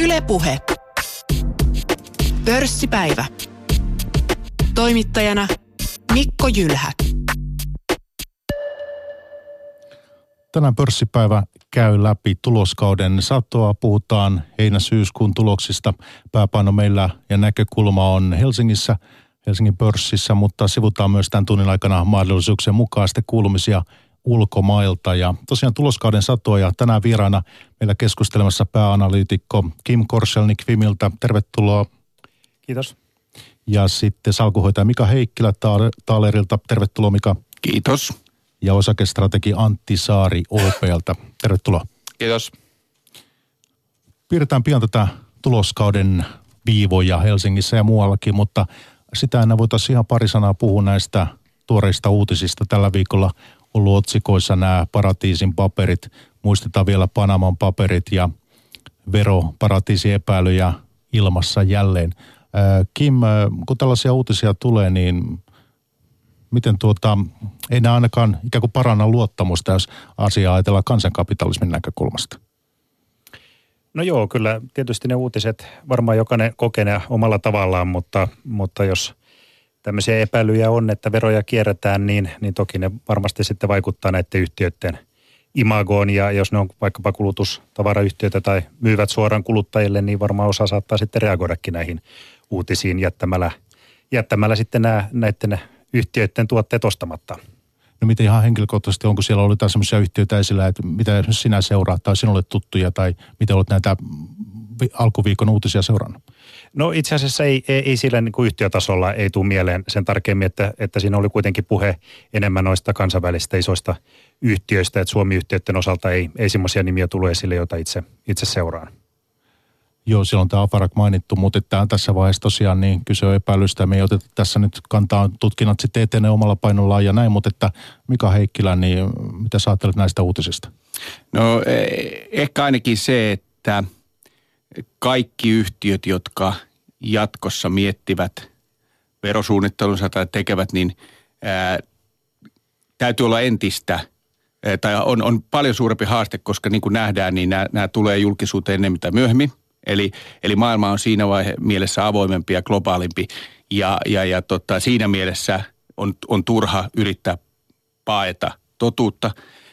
Ylepuhe. Pörssipäivä. Toimittajana Mikko Jylhä. Tänään pörssipäivä käy läpi tuloskauden satoa. Puhutaan heinä-syyskuun tuloksista. Pääpaino meillä ja näkökulma on Helsingissä, Helsingin pörssissä, mutta sivutaan myös tämän tunnin aikana mahdollisuuksien mukaan sitten kuulumisia ulkomailta. Ja tosiaan tuloskauden satoa ja tänään vieraana meillä keskustelemassa pääanalyytikko Kim Korselnik Vimiltä. Tervetuloa. Kiitos. Ja sitten salkuhoitaja Mika Heikkilä Taalerilta. Tervetuloa Mika. Kiitos. Ja osakestrategi Antti Saari OPltä. Tervetuloa. Kiitos. Piirretään pian tätä tuloskauden viivoja Helsingissä ja muuallakin, mutta sitä ennen voitaisiin ihan pari sanaa puhua näistä tuoreista uutisista. Tällä viikolla ollut otsikoissa nämä paratiisin paperit. Muistetaan vielä Panaman paperit ja veroparatiisiepäilyjä ilmassa jälleen. Kim, kun tällaisia uutisia tulee, niin miten tuota, ei nämä ainakaan ikään kuin paranna luottamusta, jos asiaa ajatellaan kansankapitalismin näkökulmasta? No joo, kyllä tietysti ne uutiset varmaan jokainen kokee omalla tavallaan, mutta, mutta jos tämmöisiä epäilyjä on, että veroja kierretään, niin, niin toki ne varmasti sitten vaikuttaa näiden yhtiöiden imagoon ja jos ne on vaikkapa kulutustavarayhtiöitä tai myyvät suoraan kuluttajille, niin varmaan osa saattaa sitten reagoidakin näihin uutisiin jättämällä, jättämällä sitten nämä, näiden yhtiöiden tuotteet ostamatta. No miten ihan henkilökohtaisesti, onko siellä ollut jotain sellaisia yhtiöitä esillä, että mitä sinä seuraat tai sinulle tuttuja tai miten olet näitä alkuviikon uutisia seurannut? No itse asiassa ei, ei, ei sillä niin kuin yhtiötasolla ei tule mieleen sen tarkemmin, että, että siinä oli kuitenkin puhe enemmän noista kansainvälisistä isoista yhtiöistä, että Suomi-yhtiöiden osalta ei, ei semmoisia nimiä tule esille, joita itse, itse seuraan. Joo, siellä on tämä Afarak mainittu, mutta että tässä vaiheessa tosiaan niin kyse on epäilystä. Me ei oteta tässä nyt kantaa, tutkinnat sitten etenee omalla painollaan ja näin, mutta että Mika Heikkilä, niin mitä sä ajattelet näistä uutisista? No e- ehkä ainakin se, että kaikki yhtiöt, jotka jatkossa miettivät verosuunnittelunsa tai tekevät, niin ää, täytyy olla entistä – tai on, on paljon suurempi haaste, koska niin kuin nähdään, niin nämä, nämä tulee julkisuuteen enemmän tai myöhemmin – Eli, eli maailma on siinä vaihe, mielessä avoimempi ja globaalimpi ja, ja, ja tota, siinä mielessä on, on turha yrittää paeta totuutta.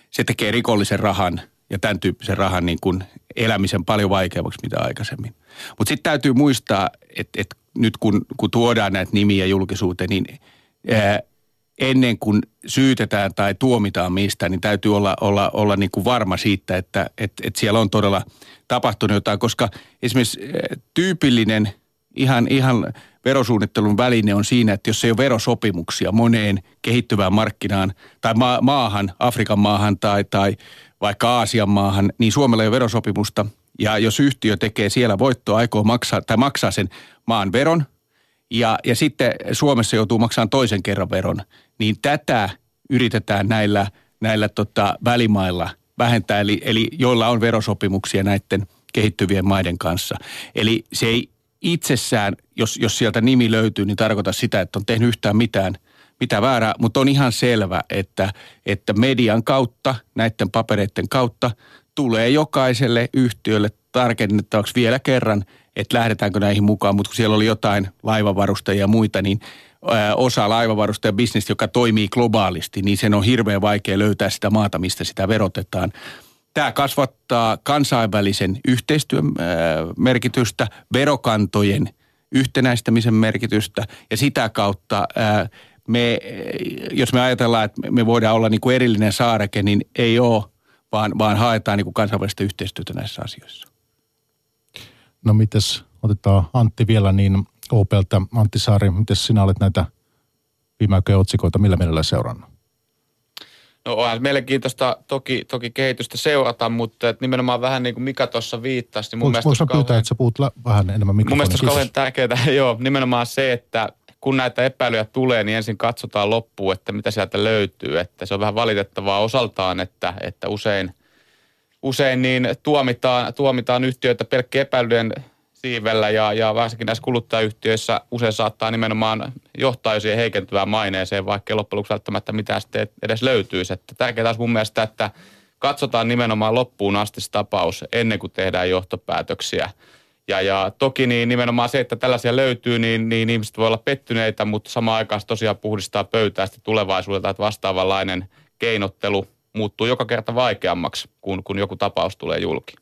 Se tekee rikollisen rahan ja tämän tyyppisen rahan niin kuin elämisen paljon vaikeammaksi mitä aikaisemmin. Mutta sitten täytyy muistaa, että, että nyt kun, kun tuodaan näitä nimiä julkisuuteen, niin ää, ennen kuin syytetään tai tuomitaan mistä, niin täytyy olla, olla, olla niin kuin varma siitä, että että että siellä on todella tapahtunut jotain, koska esimerkiksi tyypillinen ihan, ihan verosuunnittelun väline on siinä, että jos ei ole verosopimuksia moneen kehittyvään markkinaan tai ma- maahan, Afrikan maahan tai, tai vaikka Aasian maahan, niin Suomella ei ole verosopimusta. Ja jos yhtiö tekee siellä voittoa, aikoo maksaa tai maksaa sen maan veron, ja, ja sitten Suomessa joutuu maksamaan toisen kerran veron, niin tätä yritetään näillä, näillä tota välimailla vähentää, eli, eli joilla on verosopimuksia näiden kehittyvien maiden kanssa. Eli se ei itsessään, jos, jos sieltä nimi löytyy, niin tarkoita sitä, että on tehnyt yhtään mitään, mitä väärää, mutta on ihan selvä, että, että median kautta, näiden papereiden kautta tulee jokaiselle yhtiölle tarkennettavaksi vielä kerran – että lähdetäänkö näihin mukaan, mutta kun siellä oli jotain laivavarustajia ja muita, niin osa laivavarustajan bisnestä, joka toimii globaalisti, niin sen on hirveän vaikea löytää sitä maata, mistä sitä verotetaan. Tämä kasvattaa kansainvälisen yhteistyön merkitystä, verokantojen yhtenäistämisen merkitystä ja sitä kautta me, jos me ajatellaan, että me voidaan olla niin kuin erillinen saareke, niin ei ole, vaan, vaan haetaan niin kuin kansainvälistä yhteistyötä näissä asioissa. No mites, otetaan Antti vielä, niin OPltä Antti Saari, miten sinä olet näitä viime aikojen otsikoita, millä mielellä seurannut? No onhan mielenkiintoista toki, toki kehitystä seurata, mutta et nimenomaan vähän niin kuin Mika tuossa viittasi. Niin mun Voinko, voinko kauhean, pyytää, että sä puhut vähän enemmän mikrofonia? Mun mielestä olisi kauhean tärkeää, joo, nimenomaan se, että kun näitä epäilyjä tulee, niin ensin katsotaan loppuun, että mitä sieltä löytyy. Että se on vähän valitettavaa osaltaan, että, että usein – usein niin tuomitaan, tuomitaan yhtiöitä pelkkien epäilyjen siivellä ja, ja varsinkin näissä kuluttajayhtiöissä usein saattaa nimenomaan johtaa siihen heikentyvään maineeseen, vaikka loppujen lopuksi välttämättä mitään sitten edes löytyisi. Että tärkeää olisi mun mielestä, että katsotaan nimenomaan loppuun asti tapaus ennen kuin tehdään johtopäätöksiä. Ja, ja toki niin nimenomaan se, että tällaisia löytyy, niin, niin ihmiset voi olla pettyneitä, mutta samaan aikaan se tosiaan puhdistaa pöytää sitten tulevaisuudelta, että vastaavanlainen keinottelu muuttuu joka kerta vaikeammaksi, kun, kun joku tapaus tulee julki.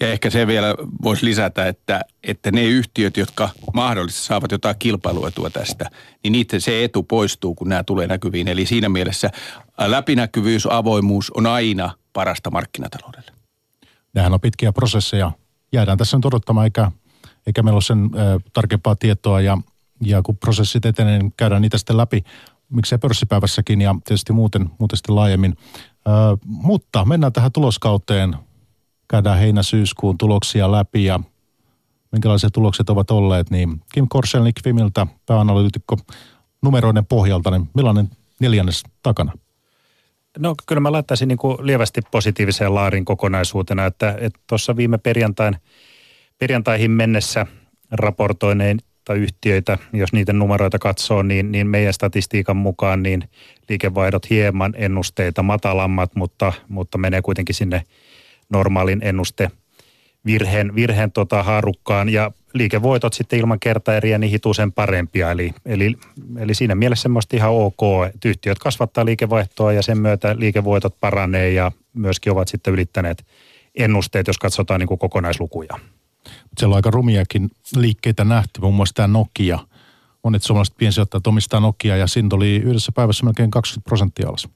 Ja ehkä se vielä voisi lisätä, että, että ne yhtiöt, jotka mahdollisesti saavat jotain kilpailuetua tästä, niin niiden se etu poistuu, kun nämä tulee näkyviin. Eli siinä mielessä läpinäkyvyys, avoimuus on aina parasta markkinataloudelle. Nämähän on pitkiä prosesseja. Jäädään tässä nyt odottamaan, eikä, eikä meillä ole sen äh, tarkempaa tietoa. Ja, ja kun prosessit etenee, niin käydään niitä sitten läpi. Miksei pörssipäivässäkin ja tietysti muuten, muuten sitten laajemmin. Äh, mutta mennään tähän tuloskauteen käydään heinä-syyskuun tuloksia läpi ja minkälaisia tulokset ovat olleet, niin Kim Korselnik Fimiltä, pääanalyytikko numeroiden pohjalta, niin millainen neljännes takana? No kyllä mä laittaisin niin kuin lievästi positiiviseen laarin kokonaisuutena, että tuossa viime perjantain, perjantaihin mennessä raportoineita yhtiöitä, jos niiden numeroita katsoo, niin, niin meidän statistiikan mukaan niin liikevaihdot hieman ennusteita matalammat, mutta, mutta menee kuitenkin sinne – normaalin ennuste virheen, virheen tota haarukkaan. Ja liikevoitot sitten ilman kertaeriä niin hituisen parempia. Eli, eli, eli siinä mielessä semmoista ihan ok, että yhtiöt kasvattaa liikevaihtoa ja sen myötä liikevoitot paranee ja myöskin ovat sitten ylittäneet ennusteet, jos katsotaan niin kuin kokonaislukuja. Siellä on aika rumiakin liikkeitä nähty, muun muassa tämä Nokia. Monet suomalaiset piensijoittajat omistaa Nokia ja siinä oli yhdessä päivässä melkein 20 prosenttia alas.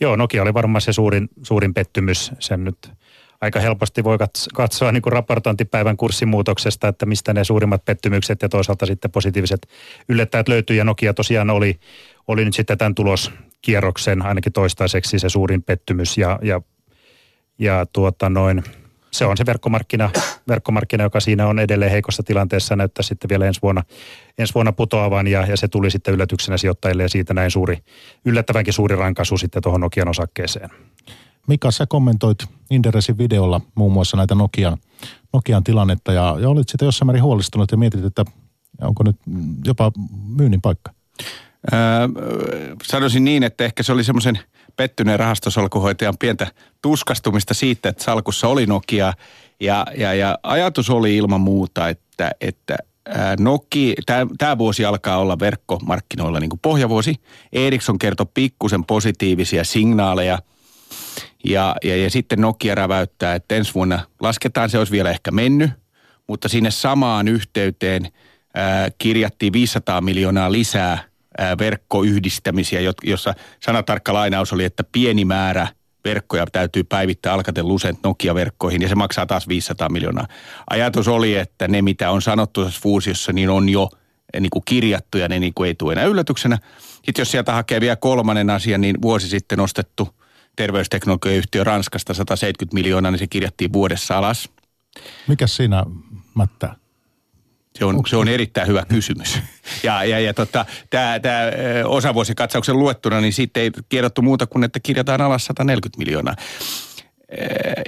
Joo, Nokia oli varmaan se suurin, suurin pettymys. Sen nyt aika helposti voi katsoa niin kuin raportointipäivän kurssimuutoksesta, että mistä ne suurimmat pettymykset ja toisaalta sitten positiiviset yllättäjät löytyy. Ja Nokia tosiaan oli, oli nyt sitten tämän tuloskierroksen ainakin toistaiseksi se suurin pettymys ja, ja, ja tuota noin, se on se verkkomarkkina, verkkomarkkina, joka siinä on edelleen heikossa tilanteessa, näyttää sitten vielä ensi vuonna, ensi vuonna putoavan ja, ja se tuli sitten yllätyksenä sijoittajille ja siitä näin suuri, yllättävänkin suuri rankaisu sitten tuohon Nokian osakkeeseen. Mika, sä kommentoit Inderesin videolla muun muassa näitä Nokian, Nokian tilannetta ja, ja olit sitä jossain määrin huolestunut ja mietit, että onko nyt jopa myynnin paikka? Öö, sanoisin niin, että ehkä se oli semmoisen pettyneen rahastosalkuhoitajan pientä tuskastumista siitä, että salkussa oli Nokia. Ja, ja, ja ajatus oli ilman muuta, että, että Nokia, tämä vuosi alkaa olla verkkomarkkinoilla niin kuin pohjavuosi. Ericsson kertoi pikkusen positiivisia signaaleja – ja, ja, ja sitten Nokia räväyttää, että ensi vuonna lasketaan, se olisi vielä ehkä mennyt, mutta sinne samaan yhteyteen ää, kirjattiin 500 miljoonaa lisää ää, verkkoyhdistämisiä, jossa sanatarkka lainaus oli, että pieni määrä verkkoja täytyy päivittää Alcatel Lucent Nokia-verkkoihin ja se maksaa taas 500 miljoonaa. Ajatus oli, että ne mitä on sanottu tässä fuusiossa, niin on jo niin kuin kirjattu ja ne niin kuin ei tule enää yllätyksenä. Sitten jos sieltä hakee vielä kolmannen asian, niin vuosi sitten ostettu terveysteknologiayhtiö Ranskasta 170 miljoonaa, niin se kirjattiin vuodessa alas. Mikä siinä mättää? Se on, se on erittäin hyvä kysymys. Ja, ja, ja tota, tämä osavuosikatsauksen luettuna, niin sitten ei kerrottu muuta kuin, että kirjataan alas 140 miljoonaa.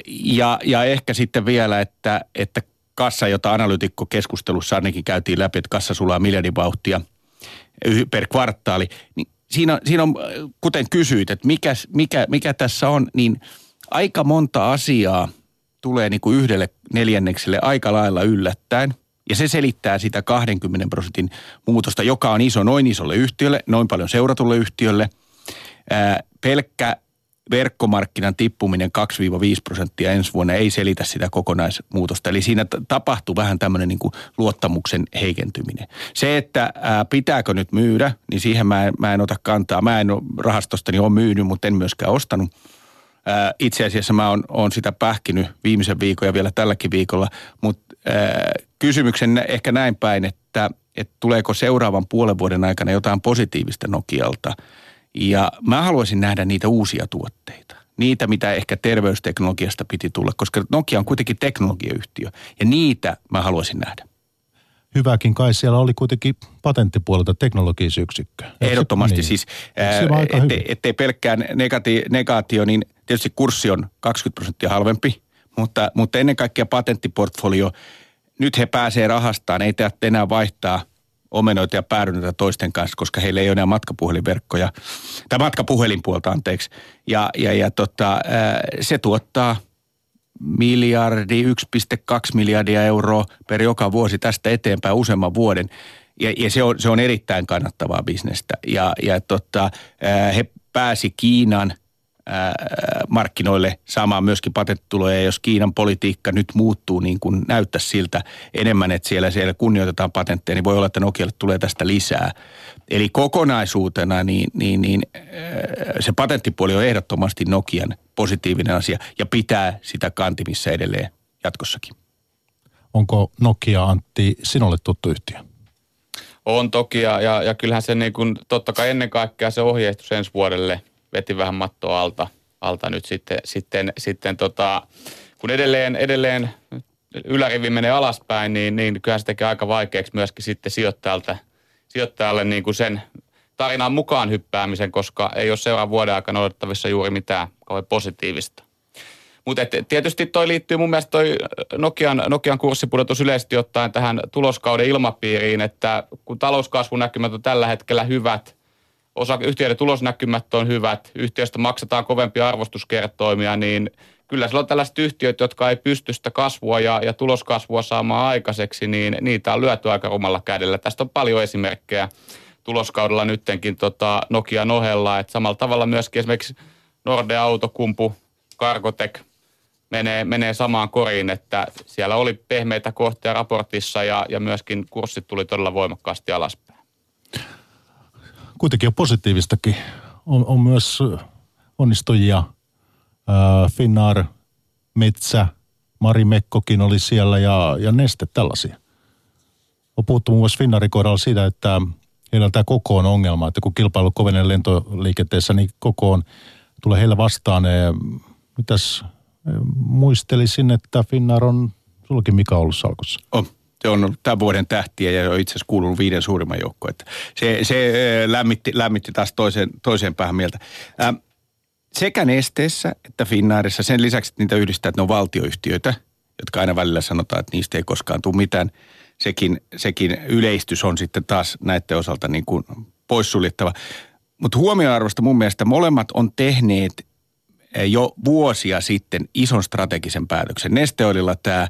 Ja, ja ehkä sitten vielä, että, että kassa, jota analytikkokeskustelussa ainakin käytiin läpi, että kassa sulaa miljardin vauhtia per kvartaali, niin siinä, siinä on, kuten kysyit, että mikä, mikä, mikä tässä on, niin aika monta asiaa tulee niin kuin yhdelle neljännekselle aika lailla yllättäen. Ja se selittää sitä 20 prosentin muutosta, joka on iso noin isolle yhtiölle, noin paljon seuratulle yhtiölle. Ää, pelkkä verkkomarkkinan tippuminen 2-5 prosenttia ensi vuonna ei selitä sitä kokonaismuutosta. Eli siinä tapahtuu vähän tämmöinen niin kuin luottamuksen heikentyminen. Se, että ää, pitääkö nyt myydä, niin siihen mä en, mä en ota kantaa. Mä en ole rahastostani ole myynyt, mutta en myöskään ostanut. Ää, itse asiassa mä oon, oon sitä pähkinyt viimeisen viikon ja vielä tälläkin viikolla, mutta kysymyksen ehkä näin päin, että, että tuleeko seuraavan puolen vuoden aikana jotain positiivista Nokialta – ja mä haluaisin nähdä niitä uusia tuotteita. Niitä, mitä ehkä terveysteknologiasta piti tulla, koska Nokia on kuitenkin teknologiayhtiö. Ja niitä mä haluaisin nähdä. Hyväkin kai siellä oli kuitenkin patenttipuolelta teknologisyksikkö. Ehdottomasti niin. siis, ää, ettei, ettei pelkkään negati, negaatio, niin tietysti kurssi on 20 prosenttia halvempi, mutta, mutta ennen kaikkea patenttiportfolio, nyt he pääsee rahastaan, ei tarvitse enää vaihtaa omenoita ja päädyneitä toisten kanssa, koska heillä ei ole enää matkapuhelinverkkoja, tai matkapuhelinpuolta anteeksi. Ja, ja, ja tota, se tuottaa miljardi, 1,2 miljardia euroa per joka vuosi tästä eteenpäin useamman vuoden. Ja, ja se, on, se on erittäin kannattavaa bisnestä. Ja, ja tota, he pääsi Kiinan markkinoille saamaan myöskin patenttituloja. jos Kiinan politiikka nyt muuttuu niin kuin näyttäisi siltä enemmän, että siellä, siellä kunnioitetaan patentteja, niin voi olla, että Nokialle tulee tästä lisää. Eli kokonaisuutena niin, niin, niin se patenttipuoli on ehdottomasti Nokian positiivinen asia ja pitää sitä kantimissa edelleen jatkossakin. Onko Nokia, Antti, sinulle tuttu yhtiö? On toki ja, ja, ja kyllähän se niin kuin, totta kai ennen kaikkea se ohjeistus ensi vuodelle veti vähän mattoa alta, alta nyt sitten, sitten, sitten tota, kun edelleen, edelleen ylärivi menee alaspäin, niin, niin kyllähän se tekee aika vaikeaksi myöskin sitten sijoittajalta, sijoittajalle niin kuin sen tarinan mukaan hyppäämisen, koska ei ole seuraavan vuoden aikana odottavissa juuri mitään kauhean positiivista. Mutta tietysti toi liittyy mun mielestä toi Nokian, Nokian kurssipudotus yleisesti ottaen tähän tuloskauden ilmapiiriin, että kun talouskasvunäkymät on tällä hetkellä hyvät, osa yhtiöiden tulosnäkymät on hyvät, yhtiöistä maksetaan kovempia arvostuskertoimia, niin kyllä sillä on tällaiset yhtiöt, jotka ei pysty sitä kasvua ja, ja tuloskasvua saamaan aikaiseksi, niin niitä on lyöty aika rumalla kädellä. Tästä on paljon esimerkkejä tuloskaudella nyttenkin tota Nokian ohella, että samalla tavalla myöskin esimerkiksi Nordea Autokumpu, Cargotec menee, menee samaan koriin, että siellä oli pehmeitä kohtia raportissa ja, ja myöskin kurssit tuli todella voimakkaasti alaspäin. Kuitenkin on positiivistakin. On, on myös onnistujia. Finnair, Metsä, Mari Mekkokin oli siellä ja, ja Neste tällaisia. On puhuttu muun muassa Finnairin kohdalla siitä, että heillä tämä koko on ongelma, että kun kilpailu kovenee lentoliikenteessä, niin koko on, tulee heillä vastaan. Mitäs muistelisin, että Finnair on sullakin Mika ollut salkussa. On. Se on ollut tämän vuoden tähtiä ja on itse asiassa kuulunut viiden suurimman joukkoon. Se, se lämmitti, lämmitti taas toiseen, toiseen päähän mieltä. Sekä Nesteessä että Finnairissa sen lisäksi, että niitä yhdistää, että ne on valtioyhtiöitä, jotka aina välillä sanotaan, että niistä ei koskaan tule mitään. Sekin, sekin yleistys on sitten taas näiden osalta niin kuin poissuljettava. Mutta huomioarvosta mun mielestä molemmat on tehneet jo vuosia sitten ison strategisen päätöksen. Nesteoililla tämä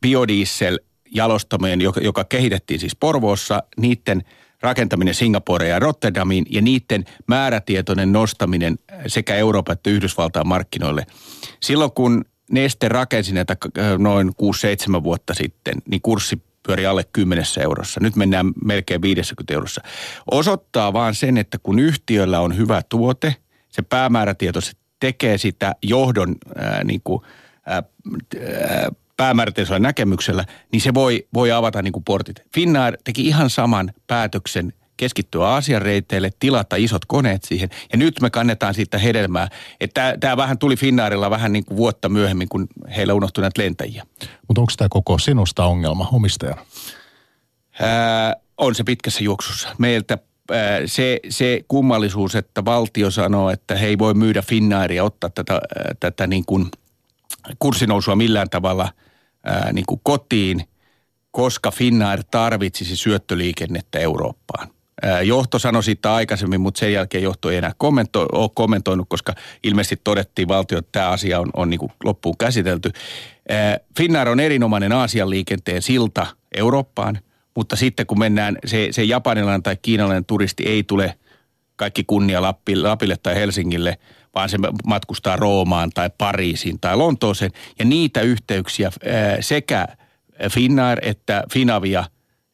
biodiesel jalostaminen, joka, joka kehitettiin siis Porvoossa, niiden rakentaminen Singaporeen ja Rotterdamiin ja niiden määrätietoinen nostaminen sekä Euroopan että Yhdysvaltain markkinoille. Silloin kun Neste rakensi näitä noin 6-7 vuotta sitten, niin kurssi pyöri alle 10 eurossa. Nyt mennään melkein 50 eurossa. Osoittaa vaan sen, että kun yhtiöllä on hyvä tuote, se päämäärätietoisesti tekee sitä johdon ää, niin kuin, ää, päämäärätietoisella näkemyksellä, niin se voi, voi avata niin kuin portit. Finnair teki ihan saman päätöksen keskittyä Aasian reiteille, tilata isot koneet siihen. Ja nyt me kannetaan siitä hedelmää. Että tämä vähän tuli Finnairilla vähän niin kuin vuotta myöhemmin, kun heillä unohtui näitä lentäjiä. Mutta onko tämä koko sinusta ongelma omistajana? Ää, on se pitkässä juoksussa. Meiltä se, se kummallisuus, että valtio sanoo, että he ei voi myydä Finnairia, ottaa tätä, tätä niin kuin kurssinousua millään tavalla ää, niin kuin kotiin, koska Finnair tarvitsisi syöttöliikennettä Eurooppaan. Johto sanoi siitä aikaisemmin, mutta sen jälkeen johto ei enää kommento, ole kommentoinut, koska ilmeisesti todettiin valtio, että tämä asia on, on niin kuin loppuun käsitelty. Finnair on erinomainen Aasian liikenteen silta Eurooppaan – mutta sitten kun mennään, se, se japanilainen tai kiinalainen turisti ei tule kaikki kunnia Lappi, Lapille tai Helsingille, vaan se matkustaa Roomaan tai Pariisiin tai Lontooseen. Ja niitä yhteyksiä sekä Finnair että Finavia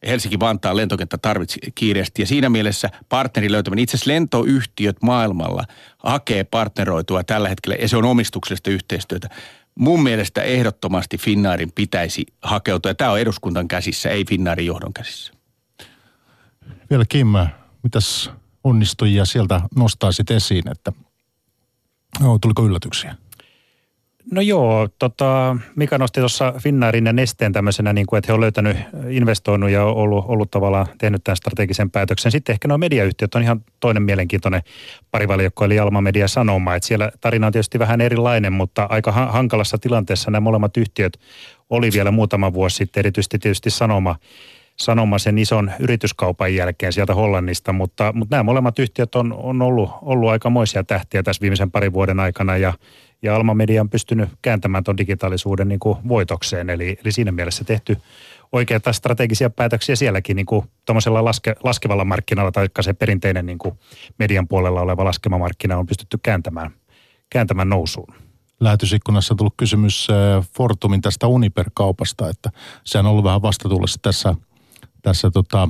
Helsinki-Vantaan lentokenttä tarvitsi kiireesti. Ja siinä mielessä partnerin löytäminen, itse asiassa lentoyhtiöt maailmalla hakee partneroitua tällä hetkellä, ja se on omistuksellista yhteistyötä mun mielestä ehdottomasti Finnairin pitäisi hakeutua. Ja tämä on eduskuntan käsissä, ei Finnairin johdon käsissä. Vielä Kim, mitäs onnistujia sieltä nostaisit esiin, että no, tuliko yllätyksiä? No joo, tota, Mika nosti tuossa Finnairin ja Nesteen tämmöisenä, niin kuin, että he on löytänyt, investoinut ja ollut, ollut tavallaan tehnyt tämän strategisen päätöksen. Sitten ehkä nuo mediayhtiöt on ihan toinen mielenkiintoinen parivaljakko, eli Alma Media Sanoma. Että siellä tarina on tietysti vähän erilainen, mutta aika hankalassa tilanteessa nämä molemmat yhtiöt oli vielä muutama vuosi sitten, erityisesti tietysti Sanoma sanoma sen ison yrityskaupan jälkeen sieltä Hollannista, mutta, mutta nämä molemmat yhtiöt on, on ollut, ollut aikamoisia tähtiä tässä viimeisen parin vuoden aikana ja, ja Alma Media on pystynyt kääntämään tuon digitaalisuuden niin kuin voitokseen, eli, eli siinä mielessä tehty oikeita strategisia päätöksiä sielläkin niin kuin laske, laskevalla markkinalla, tai se perinteinen niin kuin median puolella oleva laskemamarkkina on pystytty kääntämään, kääntämään nousuun. Lähetysikkunassa on tullut kysymys äh, Fortumin tästä Uniper-kaupasta, että se on ollut vähän vastatuulessa tässä, tässä tota,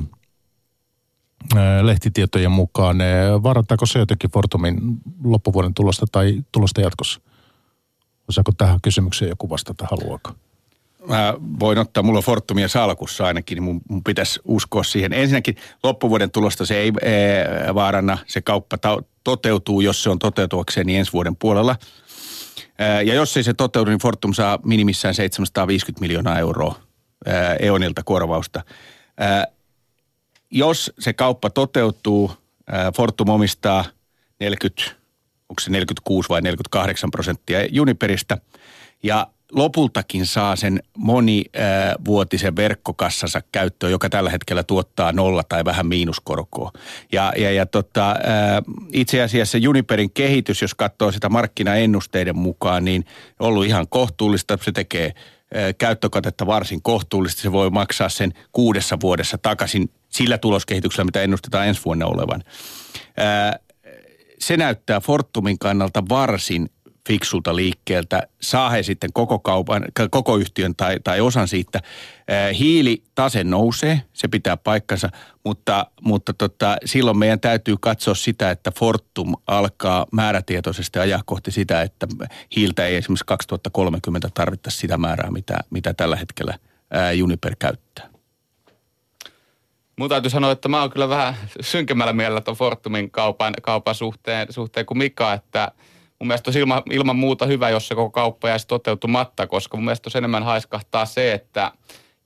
lehtitietojen mukaan. Varantaako se jotenkin Fortumin loppuvuoden tulosta tai tulosta jatkossa? Osaako tähän kysymykseen joku vastata, haluaako? Mä voin ottaa, mulla on Fortumia salkussa ainakin, niin mun, mun pitäisi uskoa siihen. Ensinnäkin loppuvuoden tulosta se ei ee, vaaranna, se kauppa ta- toteutuu, jos se on toteutuakseen, niin ensi vuoden puolella – ja jos ei se toteudu, niin Fortum saa minimissään 750 miljoonaa euroa EONilta korvausta. Jos se kauppa toteutuu, Fortum omistaa 40, onko se 46 vai 48 prosenttia Juniperistä. Ja lopultakin saa sen monivuotisen verkkokassansa käyttöön, joka tällä hetkellä tuottaa nolla tai vähän miinuskorkoa. Ja, ja, ja tota, itse asiassa Juniperin kehitys, jos katsoo sitä markkinaennusteiden mukaan, niin on ollut ihan kohtuullista. Se tekee käyttökatetta varsin kohtuullisesti. Se voi maksaa sen kuudessa vuodessa takaisin sillä tuloskehityksellä, mitä ennustetaan ensi vuonna olevan. Se näyttää Fortumin kannalta varsin fiksulta liikkeeltä, saa he sitten koko, kaupan, koko yhtiön tai, tai osan siitä. Hiilitase nousee, se pitää paikkansa, mutta, mutta tota, silloin meidän täytyy katsoa sitä, että Fortum alkaa määrätietoisesti ajaa kohti sitä, että hiiltä ei esimerkiksi 2030 tarvittaisi sitä määrää, mitä, mitä tällä hetkellä Juniper käyttää. Mun täytyy sanoa, että mä oon kyllä vähän synkemmällä mielellä tuon Fortumin kaupan, kaupan suhteen, suhteen kuin Mika, että – mun mielestä olisi ilman, ilman muuta hyvä, jos se koko kauppa jäisi toteutumatta, koska mun mielestä olisi enemmän haiskahtaa se, että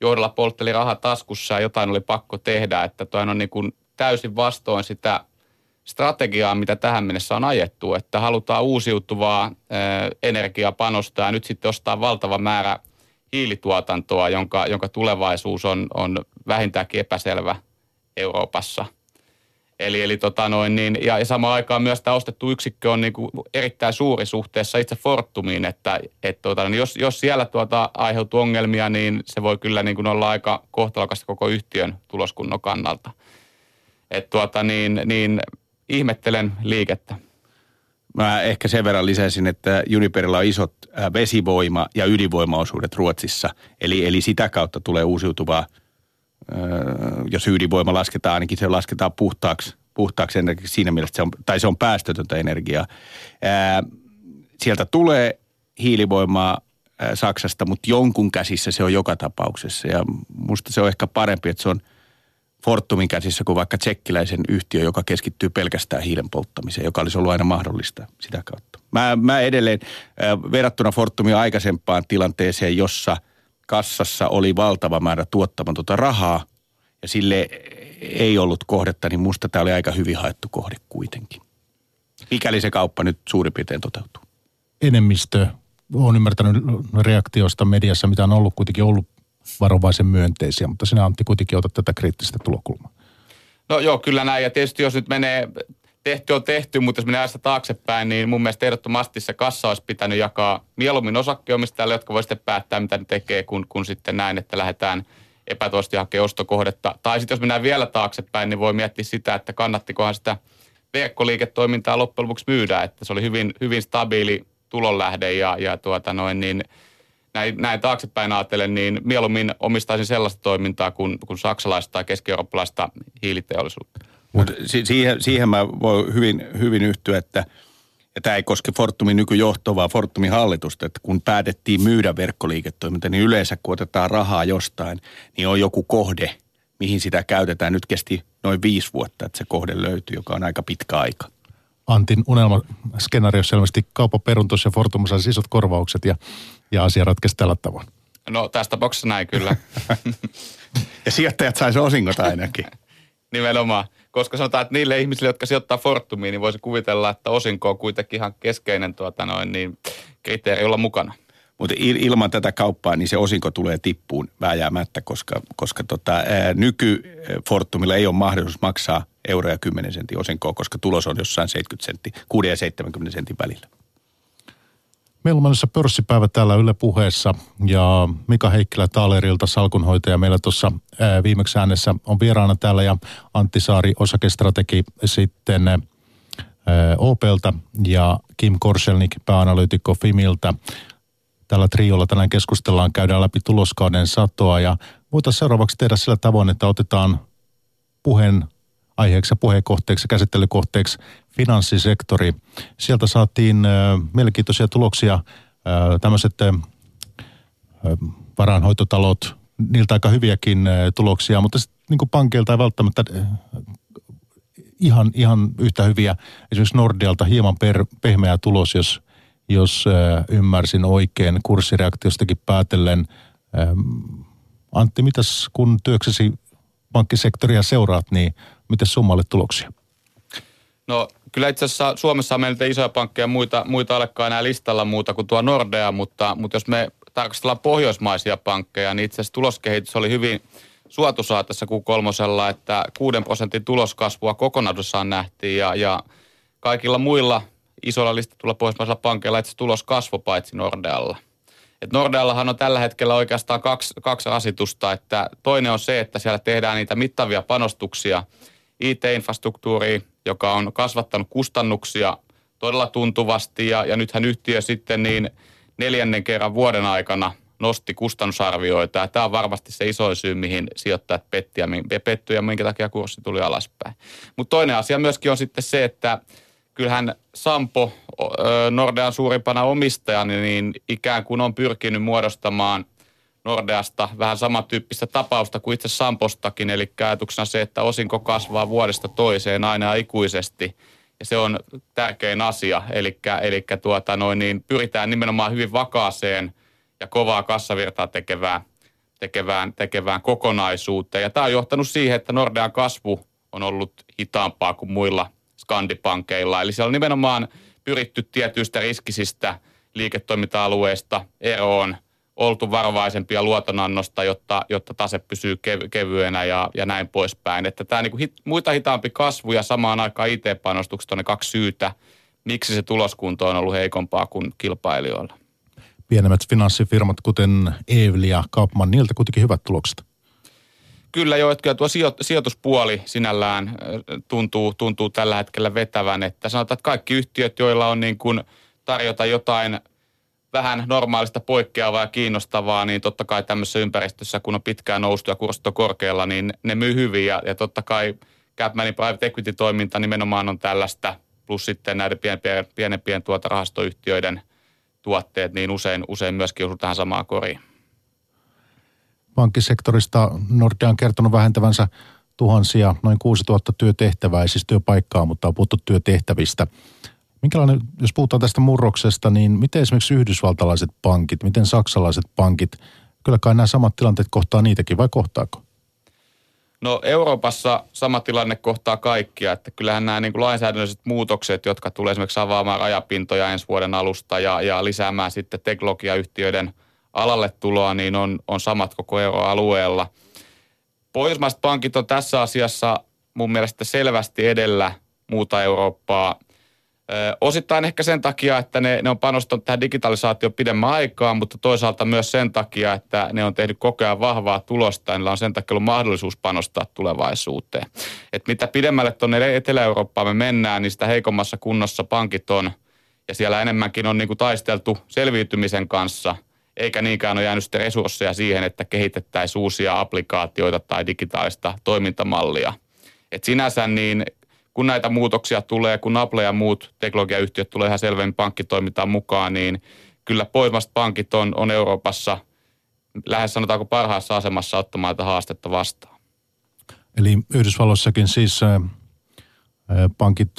johdolla poltteli raha taskussa ja jotain oli pakko tehdä, että toi on niin kuin täysin vastoin sitä strategiaa, mitä tähän mennessä on ajettu, että halutaan uusiutuvaa energiaa panostaa ja nyt sitten ostaa valtava määrä hiilituotantoa, jonka, jonka tulevaisuus on, on vähintäänkin epäselvä Euroopassa – Eli, eli tota noin, niin, ja, ja samaan aikaan myös tämä ostettu yksikkö on niin kuin erittäin suuri suhteessa itse Fortumiin, että et, tota, niin jos, jos siellä tuota aiheutuu ongelmia, niin se voi kyllä niin kuin olla aika kohtalokasta koko yhtiön tuloskunnon kannalta. Et, tuota, niin, niin, ihmettelen liikettä. Mä ehkä sen verran lisäisin, että Juniperilla on isot vesivoima- ja ydinvoimaosuudet Ruotsissa, eli, eli sitä kautta tulee uusiutuvaa – jos ydinvoima lasketaan, ainakin se lasketaan puhtaaksi, puhtaaksi energiaksi siinä mielessä, se on, tai se on päästötöntä energiaa. Sieltä tulee hiilivoimaa Saksasta, mutta jonkun käsissä se on joka tapauksessa. Ja musta se on ehkä parempi, että se on Fortumin käsissä kuin vaikka tsekkiläisen yhtiö, joka keskittyy pelkästään hiilen polttamiseen, joka olisi ollut aina mahdollista sitä kautta. Mä, mä edelleen verrattuna Fortumin aikaisempaan tilanteeseen, jossa – kassassa oli valtava määrä tuottamatonta rahaa ja sille ei ollut kohdetta, niin musta tämä oli aika hyvin haettu kohde kuitenkin. Mikäli se kauppa nyt suurin piirtein toteutuu. Enemmistö on ymmärtänyt reaktioista mediassa, mitä on ollut kuitenkin ollut varovaisen myönteisiä, mutta sinä Antti kuitenkin otat tätä kriittistä tulokulmaa. No joo, kyllä näin. Ja tietysti jos nyt menee tehty on tehty, mutta jos mennään taaksepäin, niin mun mielestä ehdottomasti se kassa olisi pitänyt jakaa mieluummin osakkeenomistajille, jotka voi sitten päättää, mitä ne tekee, kun, kun sitten näin, että lähdetään epätoisesti hakemaan ostokohdetta. Tai sitten jos mennään vielä taaksepäin, niin voi miettiä sitä, että kannattikohan sitä verkkoliiketoimintaa loppujen lopuksi myydä, että se oli hyvin, hyvin stabiili tulonlähde ja, ja tuota noin, niin näin, näin taaksepäin ajatellen, niin mieluummin omistaisin sellaista toimintaa kuin, kuin saksalaista tai keski-eurooppalaista hiiliteollisuutta. Mutta siihen, siihen mä voin hyvin, hyvin yhtyä, että ja tämä ei koske Fortumin nykyjohtoa, vaan Fortumin hallitusta, että kun päätettiin myydä verkkoliiketoiminta, niin yleensä kun otetaan rahaa jostain, niin on joku kohde, mihin sitä käytetään. Nyt kesti noin viisi vuotta, että se kohde löytyy, joka on aika pitkä aika. Antin unelmaskenaariossa selvästi kauppa peruntos ja Fortum saisi isot korvaukset ja, ja asia ratkaisi tällä tavoin. No tässä tapauksessa näin kyllä. ja sijoittajat saisi osingot ainakin. Nimenomaan koska sanotaan, että niille ihmisille, jotka sijoittaa Fortumiin, niin voisi kuvitella, että osinko on kuitenkin ihan keskeinen tuota noin, niin kriteeri olla mukana. Mutta ilman tätä kauppaa niin se osinko tulee tippuun vääjäämättä, koska, koska tota, ää, nyky ei ole mahdollisuus maksaa euroja 10 sentin osinkoa, koska tulos on jossain 70 sentti, 6 ja 70 sentin välillä. Menossa pörssipäivä täällä Yle puheessa ja Mika Heikkilä Taalerilta salkunhoitaja meillä tuossa viimeksi äänessä on vieraana täällä ja Antti Saari osakestrategi sitten Opelta ja Kim Korselnik pääanalyytikko Fimiltä. Tällä triolla tänään keskustellaan, käydään läpi tuloskauden satoa ja voitaisiin seuraavaksi tehdä sillä tavoin, että otetaan puheen aiheeksi ja puheenkohteeksi ja käsittelykohteeksi finanssisektori. Sieltä saatiin äh, mielenkiintoisia tuloksia, äh, tämmöiset äh, varainhoitotalot, niiltä aika hyviäkin tuloksia, mutta sitten niin pankeilta ei välttämättä ihan, ihan yhtä hyviä. Esimerkiksi Nordialta hieman per, pehmeä tulos, jos, jos ymmärsin oikein kurssireaktiostakin päätellen. Ähm, Antti, mitäs kun työksesi pankkisektoria seuraat, niin miten summalle tuloksia? No kyllä itse asiassa Suomessa on meiltä isoja pankkeja, muita, muita olekaan enää listalla muuta kuin tuo Nordea, mutta, mutta jos me tarkastellaan pohjoismaisia pankkeja, niin itse asiassa tuloskehitys oli hyvin suotuisaa tässä Q3, että 6 prosentin tuloskasvua kokonaisuudessaan nähtiin ja, ja kaikilla muilla isoilla listatulla pohjoismaisilla pankeilla itse tulos kasvoi paitsi Nordealla. Et Nordeallahan on tällä hetkellä oikeastaan kaksi, kaksi rasitusta, että toinen on se, että siellä tehdään niitä mittavia panostuksia IT-infrastruktuuriin, joka on kasvattanut kustannuksia todella tuntuvasti ja, ja nythän yhtiö sitten niin neljännen kerran vuoden aikana nosti kustannusarvioita ja tämä on varmasti se iso syy, mihin sijoittajat petti ja petty ja minkä takia kurssi tuli alaspäin. Mutta toinen asia myöskin on sitten se, että kyllähän Sampo Nordean suurimpana omistajana niin ikään kuin on pyrkinyt muodostamaan Nordeasta vähän samantyyppistä tapausta kuin itse Sampostakin, eli ajatuksena se, että osinko kasvaa vuodesta toiseen aina ikuisesti. Ja se on tärkein asia, eli, eli tuota noin, niin pyritään nimenomaan hyvin vakaaseen ja kovaa kassavirtaa tekevään, tekevään, tekevään kokonaisuuteen. Ja tämä on johtanut siihen, että Nordean kasvu on ollut hitaampaa kuin muilla skandipankeilla. Eli siellä on nimenomaan pyritty tietyistä riskisistä liiketoiminta-alueista eroon, oltu varovaisempia luotonannosta, jotta, jotta tase pysyy kev- kevyenä ja, ja näin poispäin. Että tämä niin hit, muita hitaampi kasvu ja samaan aikaan IT-panostukset on ne kaksi syytä, miksi se tuloskunto on ollut heikompaa kuin kilpailijoilla. Pienemmät finanssifirmat, kuten Evli ja Kaupman, niiltä kuitenkin hyvät tulokset. Kyllä jo, että tuo sijoituspuoli sinällään tuntuu, tuntuu tällä hetkellä vetävän. Että sanotaan, että kaikki yhtiöt, joilla on niin kuin tarjota jotain vähän normaalista poikkeavaa ja kiinnostavaa, niin totta kai tämmöisessä ympäristössä, kun on pitkään noustu ja kurssit on korkealla, niin ne myy hyvin. Ja, ja totta kai Capmanin private equity-toiminta nimenomaan on tällaista, plus sitten näiden pienempien, pienempien tuota rahastoyhtiöiden tuotteet, niin usein, usein myöskin osuu tähän samaan koriin pankkisektorista Nordea on kertonut vähentävänsä tuhansia, noin 6000 työtehtävää, ei siis työpaikkaa, mutta on puhuttu työtehtävistä. Minkälainen, jos puhutaan tästä murroksesta, niin miten esimerkiksi yhdysvaltalaiset pankit, miten saksalaiset pankit, kyllä kai nämä samat tilanteet kohtaa niitäkin vai kohtaako? No Euroopassa sama tilanne kohtaa kaikkia, että kyllähän nämä niin kuin lainsäädännölliset muutokset, jotka tulee esimerkiksi avaamaan rajapintoja ensi vuoden alusta ja, ja lisäämään sitten teknologiayhtiöiden – alalle tuloa, niin on, on samat koko euroalueella. Pohjoismaiset pankit on tässä asiassa mun mielestä selvästi edellä muuta Eurooppaa. Osittain ehkä sen takia, että ne, ne on panostanut tähän digitalisaatioon pidemmän aikaa, mutta toisaalta myös sen takia, että ne on tehnyt koko ajan vahvaa tulosta ja niillä on sen takia ollut mahdollisuus panostaa tulevaisuuteen. Et mitä pidemmälle tuonne Etelä-Eurooppaan me mennään, niin sitä heikommassa kunnossa pankit on ja siellä enemmänkin on niin kuin taisteltu selviytymisen kanssa – eikä niinkään ole jäänyt sitten resursseja siihen, että kehitettäisiin uusia applikaatioita tai digitaalista toimintamallia. Et sinänsä niin kun näitä muutoksia tulee, kun Apple ja muut teknologiayhtiöt tulee ihan selvemmin pankkitoimintaan mukaan, niin kyllä pohjoismaiset pankit on, on Euroopassa lähes sanotaanko parhaassa asemassa ottamaan tätä haastetta vastaan. Eli Yhdysvalloissakin siis pankit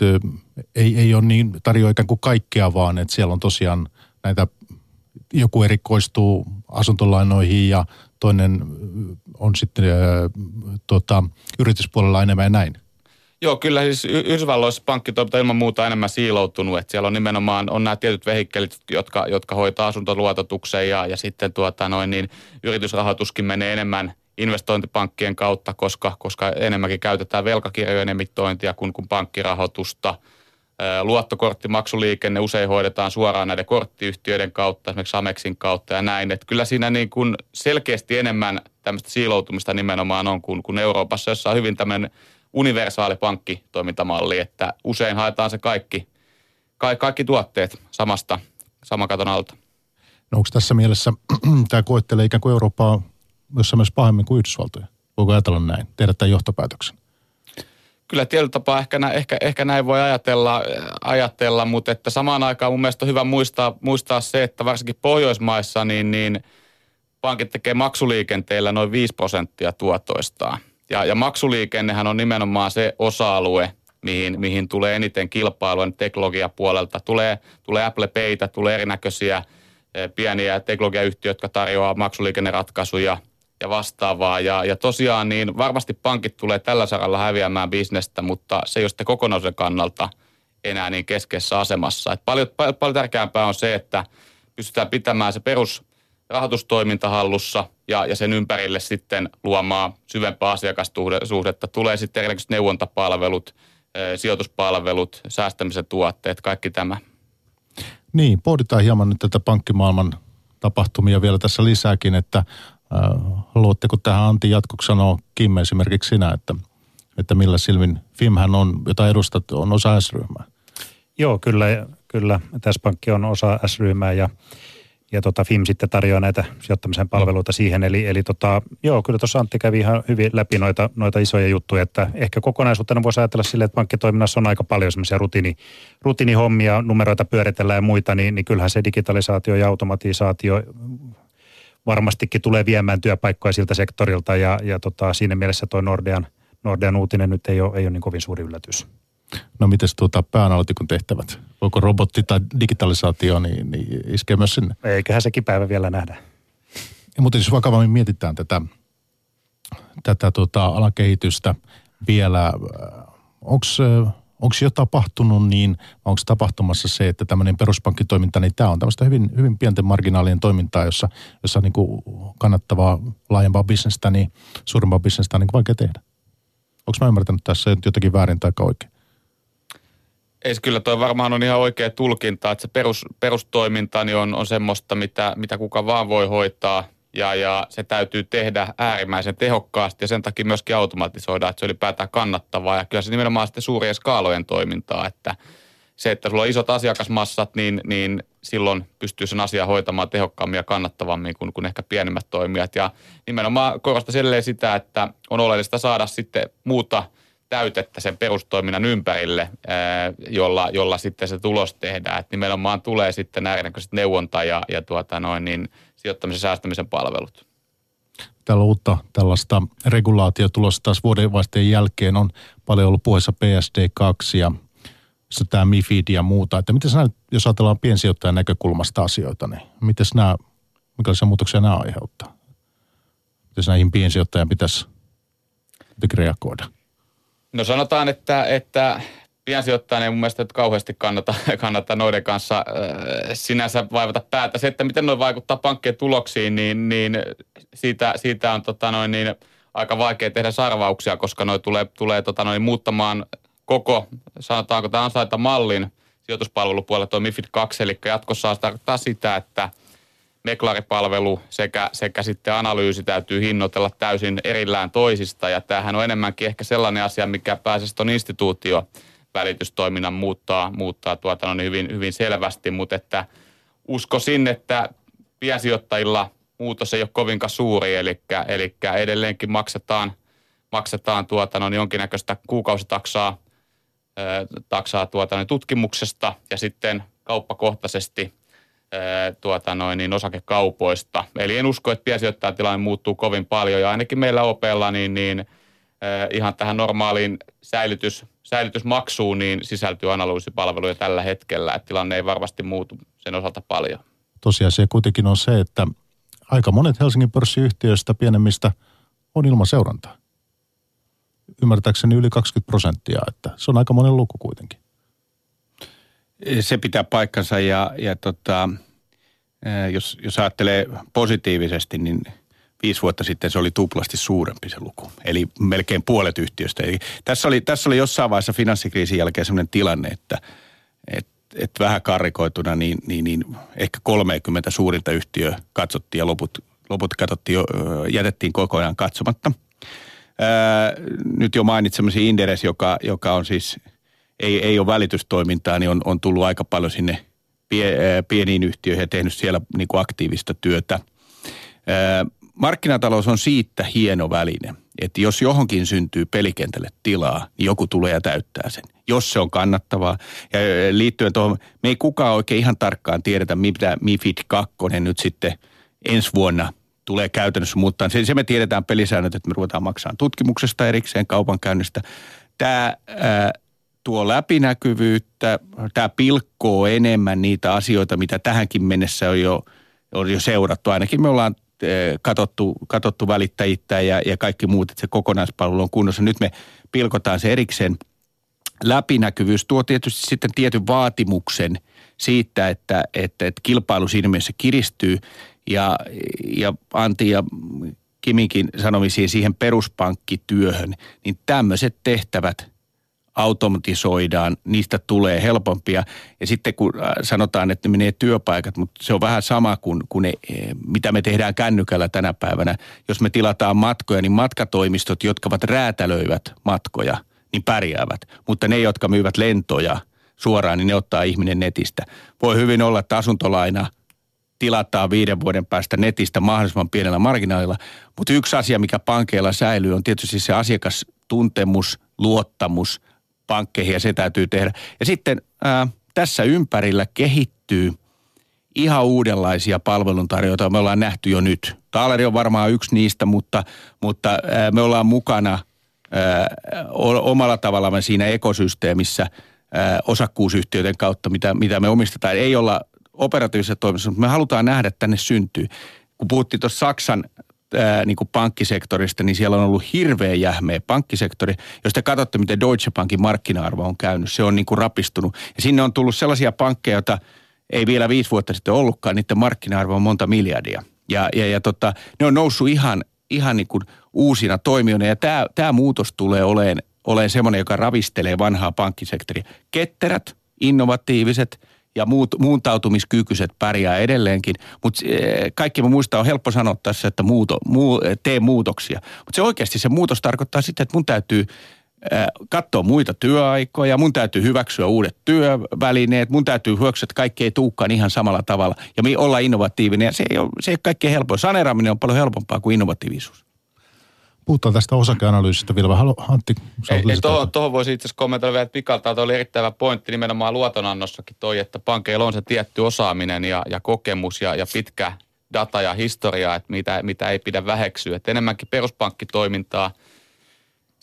ei, ei ole niin, tarjoa ikään kuin kaikkea vaan, että siellä on tosiaan näitä joku erikoistuu asuntolainoihin ja toinen on sitten ää, tota, yrityspuolella enemmän ja näin. Joo, kyllä siis Yhdysvalloissa pankkitoiminta ilman muuta enemmän siiloutunut, että siellä on nimenomaan on nämä tietyt vehikkelit, jotka, jotka hoitaa asuntoluototuksen ja, ja sitten tuota noin, niin yritysrahoituskin menee enemmän investointipankkien kautta, koska, koska enemmänkin käytetään velkakirjojen emittointia kuin, kuin pankkirahoitusta. Luottokorttimaksuliikenne usein hoidetaan suoraan näiden korttiyhtiöiden kautta, esimerkiksi Amexin kautta ja näin. Että kyllä siinä niin kuin selkeästi enemmän tämmöistä siiloutumista nimenomaan on kuin, kuin Euroopassa, jossa on hyvin tämmöinen universaali pankkitoimintamalli, että usein haetaan se kaikki, kaikki tuotteet samasta, saman katon alta. No onko tässä mielessä, tämä koettelee ikään kuin Eurooppaa jossain myös pahemmin kuin Yhdysvaltoja? Voiko ajatella näin, tehdä tämän johtopäätöksen? Kyllä tietyllä tapaa ehkä, ehkä, ehkä näin voi ajatella, ajatella, mutta että samaan aikaan mun mielestä on hyvä muistaa, muistaa se, että varsinkin Pohjoismaissa niin, niin pankit tekee maksuliikenteellä noin 5 prosenttia tuotoistaan. Ja, ja maksuliikennehän on nimenomaan se osa-alue, mihin, mihin tulee eniten kilpailua teknologiapuolelta. Tulee, tulee Apple Paytä, tulee erinäköisiä eh, pieniä teknologiayhtiöitä, jotka tarjoaa maksuliikenneratkaisuja ja vastaavaa. Ja, ja tosiaan niin varmasti pankit tulee tällä saralla häviämään bisnestä, mutta se ei ole sitten kokonaisuuden kannalta enää niin keskeisessä asemassa. Et paljon, paljon, paljon tärkeämpää on se, että pystytään pitämään se perus rahoitustoiminta hallussa ja, ja sen ympärille sitten luomaan syvempää asiakassuhdetta. Tulee sitten erinäköiset neuvontapalvelut, sijoituspalvelut, säästämisen tuotteet, kaikki tämä. Niin, pohditaan hieman nyt tätä pankkimaailman tapahtumia vielä tässä lisääkin, että äh, haluatteko tähän Antti jatkoksi sanoa Kim esimerkiksi sinä, että, että millä silmin FIMhän on, jota edustat, on osa S-ryhmää? Joo, kyllä, kyllä. Tässä pankki on osa S-ryhmää ja ja tota, FIM sitten tarjoaa näitä sijoittamisen palveluita siihen. Eli, eli tota, joo, kyllä tuossa Antti kävi ihan hyvin läpi noita, noita isoja juttuja, että ehkä kokonaisuutena voisi ajatella sille, että pankkitoiminnassa on aika paljon semmoisia rutiini, rutiinihommia, numeroita pyöritellään ja muita, niin, niin kyllähän se digitalisaatio ja automatisaatio varmastikin tulee viemään työpaikkoja siltä sektorilta ja, ja tota, siinä mielessä tuo Nordean, Nordean uutinen nyt ei ole, ei ole niin kovin suuri yllätys. No miten tuota pääanalyytikon tehtävät? Voiko robotti tai digitalisaatio niin, niin iskee myös sinne? Eiköhän sekin päivä vielä nähdä. Ja, mutta jos vakavammin mietitään tätä, tätä tuota, alakehitystä vielä, onko onko jo tapahtunut niin, onko tapahtumassa se, että tämmöinen peruspankkitoiminta, niin tämä on tämmöistä hyvin, hyvin pienten marginaalien toimintaa, jossa, jossa on niin kuin kannattavaa laajempaa bisnestä, niin suurempaa bisnestä on niin vaikea tehdä. Onko mä ymmärtänyt tässä jotakin väärin tai oikein? Ei kyllä, toi varmaan on ihan oikea tulkinta, että se perus, perustoiminta niin on, on semmoista, mitä, mitä kuka vaan voi hoitaa ja, ja se täytyy tehdä äärimmäisen tehokkaasti ja sen takia myöskin automatisoida, että se ylipäätään kannattavaa ja kyllä se nimenomaan sitten suurien skaalojen toimintaa, että se, että sulla on isot asiakasmassat, niin, niin silloin pystyy sen asian hoitamaan tehokkaammin ja kannattavammin kuin, kuin ehkä pienemmät toimijat. Ja nimenomaan korostan sitä, että on oleellista saada sitten muuta – täytettä sen perustoiminnan ympärille, jolla, jolla sitten se tulos tehdään. Että nimenomaan tulee sitten näköiset neuvonta ja, ja tuota noin, niin sijoittamisen säästämisen palvelut. Täällä uutta tällaista regulaatiotulosta taas vuodenvaihteen jälkeen on paljon ollut puheessa PSD2 ja tämä MIFID ja muuta. Että miten sä, jos ajatellaan piensijoittajan näkökulmasta asioita, niin miten nämä, minkälaisia muutoksia nämä aiheuttaa? Miten näihin piensijoittajan pitäisi reagoida? No sanotaan, että, että piensijoittajan ei mun mielestä että kauheasti kannata, kannata noiden kanssa äh, sinänsä vaivata päätä. Se, että miten noin vaikuttaa pankkien tuloksiin, niin, niin siitä, siitä on tota noin, niin aika vaikea tehdä sarvauksia, koska noin tulee, tulee tota noin, muuttamaan koko, sanotaanko tämä ansaita mallin sijoituspalvelupuolella tuo MIFID 2, eli jatkossa tarkoittaa sitä, että – meklaripalvelu sekä, sekä sitten analyysi täytyy hinnoitella täysin erillään toisista. Ja tämähän on enemmänkin ehkä sellainen asia, mikä pääsee tuon instituutio välitystoiminnan muuttaa, muuttaa tuota, no niin hyvin, hyvin selvästi, mutta että uskoisin, että piensijoittajilla muutos ei ole kovinkaan suuri, eli, eli edelleenkin maksetaan, maksetaan tuota, no niin jonkinnäköistä kuukausitaksaa taksaa tuota, no, tutkimuksesta. Ja sitten kauppakohtaisesti – tuota noin, niin osakekaupoista. Eli en usko, että tilanne muuttuu kovin paljon ja ainakin meillä Opella niin, niin ihan tähän normaaliin säilytys, säilytysmaksuun niin sisältyy analyysipalveluja tällä hetkellä, että tilanne ei varmasti muutu sen osalta paljon. Tosiasia kuitenkin on se, että aika monet Helsingin pörssiyhtiöistä pienemmistä on ilman seurantaa. ymmärtääkseni yli 20 prosenttia, että se on aika monen luku kuitenkin. Se pitää paikkansa ja, ja tota, jos, jos ajattelee positiivisesti, niin viisi vuotta sitten se oli tuplasti suurempi se luku. Eli melkein puolet yhtiöstä. Eli tässä, oli, tässä oli jossain vaiheessa finanssikriisin jälkeen sellainen tilanne, että et, et vähän karrikoituna, niin, niin, niin ehkä 30 suurinta yhtiöä katsottiin ja loput, loput katsottiin, jätettiin koko ajan katsomatta. Ää, nyt jo mainitsemasi Inderes, joka, joka on siis, ei, ei ole välitystoimintaa, niin on, on tullut aika paljon sinne pie, pieniin yhtiöihin ja tehnyt siellä niin kuin aktiivista työtä. Ää, markkinatalous on siitä hieno väline, että jos johonkin syntyy pelikentälle tilaa, niin joku tulee ja täyttää sen. Jos se on kannattavaa. Ja liittyen tuohon, me ei kukaan oikein ihan tarkkaan tiedetä, mitä MIFID 2 nyt sitten ensi vuonna tulee käytännössä muuttaa. Se, se me tiedetään pelisäännöt, että me ruvetaan maksamaan tutkimuksesta erikseen, kaupankäynnistä. Tämä ää, tuo läpinäkyvyyttä, tämä pilkkoo enemmän niitä asioita, mitä tähänkin mennessä on jo, on jo seurattu. Ainakin me ollaan katsottu, katsottu välittäjittä ja, ja kaikki muut, että se kokonaispalvelu on kunnossa. Nyt me pilkotaan se erikseen. Läpinäkyvyys tuo tietysti sitten tietyn vaatimuksen siitä, että, että, että kilpailu siinä mielessä kiristyy ja, ja Antti ja Kiminkin sanomisiin siihen peruspankkityöhön, niin tämmöiset tehtävät – automatisoidaan, niistä tulee helpompia. Ja sitten kun äh, sanotaan, että ne menee työpaikat, mutta se on vähän sama kuin, kuin ne, eh, mitä me tehdään kännykällä tänä päivänä. Jos me tilataan matkoja, niin matkatoimistot, jotka ovat räätälöivät matkoja, niin pärjäävät. Mutta ne, jotka myyvät lentoja suoraan, niin ne ottaa ihminen netistä. Voi hyvin olla, että asuntolaina tilataan viiden vuoden päästä netistä mahdollisimman pienellä marginaalilla. Mutta yksi asia, mikä pankeilla säilyy, on tietysti se asiakastuntemus, luottamus – pankkeihin ja se täytyy tehdä. Ja sitten ää, tässä ympärillä kehittyy ihan uudenlaisia palveluntarjoita. Me ollaan nähty jo nyt. Taaleri on varmaan yksi niistä, mutta, mutta ää, me ollaan mukana ää, omalla tavallamme siinä ekosysteemissä ää, osakkuusyhtiöiden kautta, mitä, mitä me omistetaan. Ei olla operatiivisessa toiminnassa, mutta me halutaan nähdä, että tänne syntyy. Kun puhuttiin tuossa Saksan ää, niin kuin pankkisektorista, niin siellä on ollut hirveä jähmeä pankkisektori. Jos te katsotte, miten Deutsche Bankin markkina-arvo on käynyt, se on niin kuin rapistunut. Ja sinne on tullut sellaisia pankkeja, joita ei vielä viisi vuotta sitten ollutkaan, niiden markkina-arvo on monta miljardia. Ja, ja, ja tota, ne on noussut ihan, ihan niin kuin uusina toimijoina, ja tämä, tämä muutos tulee olemaan, olemaan semmoinen, joka ravistelee vanhaa pankkisektoria. Ketterät, innovatiiviset – ja muut, muuntautumiskykyiset pärjää edelleenkin. Mutta eh, kaikki mä muistan, on helppo sanoa tässä, että muuto, muu, tee muutoksia. Mutta se oikeasti se muutos tarkoittaa sitä, että mun täytyy eh, katsoa muita työaikoja, mun täytyy hyväksyä uudet työvälineet, mun täytyy hyväksyä, että kaikki ei tuukkaan ihan samalla tavalla ja olla innovatiivinen. Ja se ei ole, se ei ole kaikkein helpoin. Saneeraaminen on paljon helpompaa kuin innovatiivisuus. Puhutaan tästä osakeanalyysistä vielä vähän. Antti, Tuohon, tuohon voisi itse asiassa kommentoida vielä, että Pikalta oli erittäin hyvä pointti nimenomaan luotonannossakin toi, että pankeilla on se tietty osaaminen ja, ja kokemus ja, ja pitkä data ja historia, että mitä, mitä ei pidä väheksyä. Että enemmänkin peruspankkitoimintaa –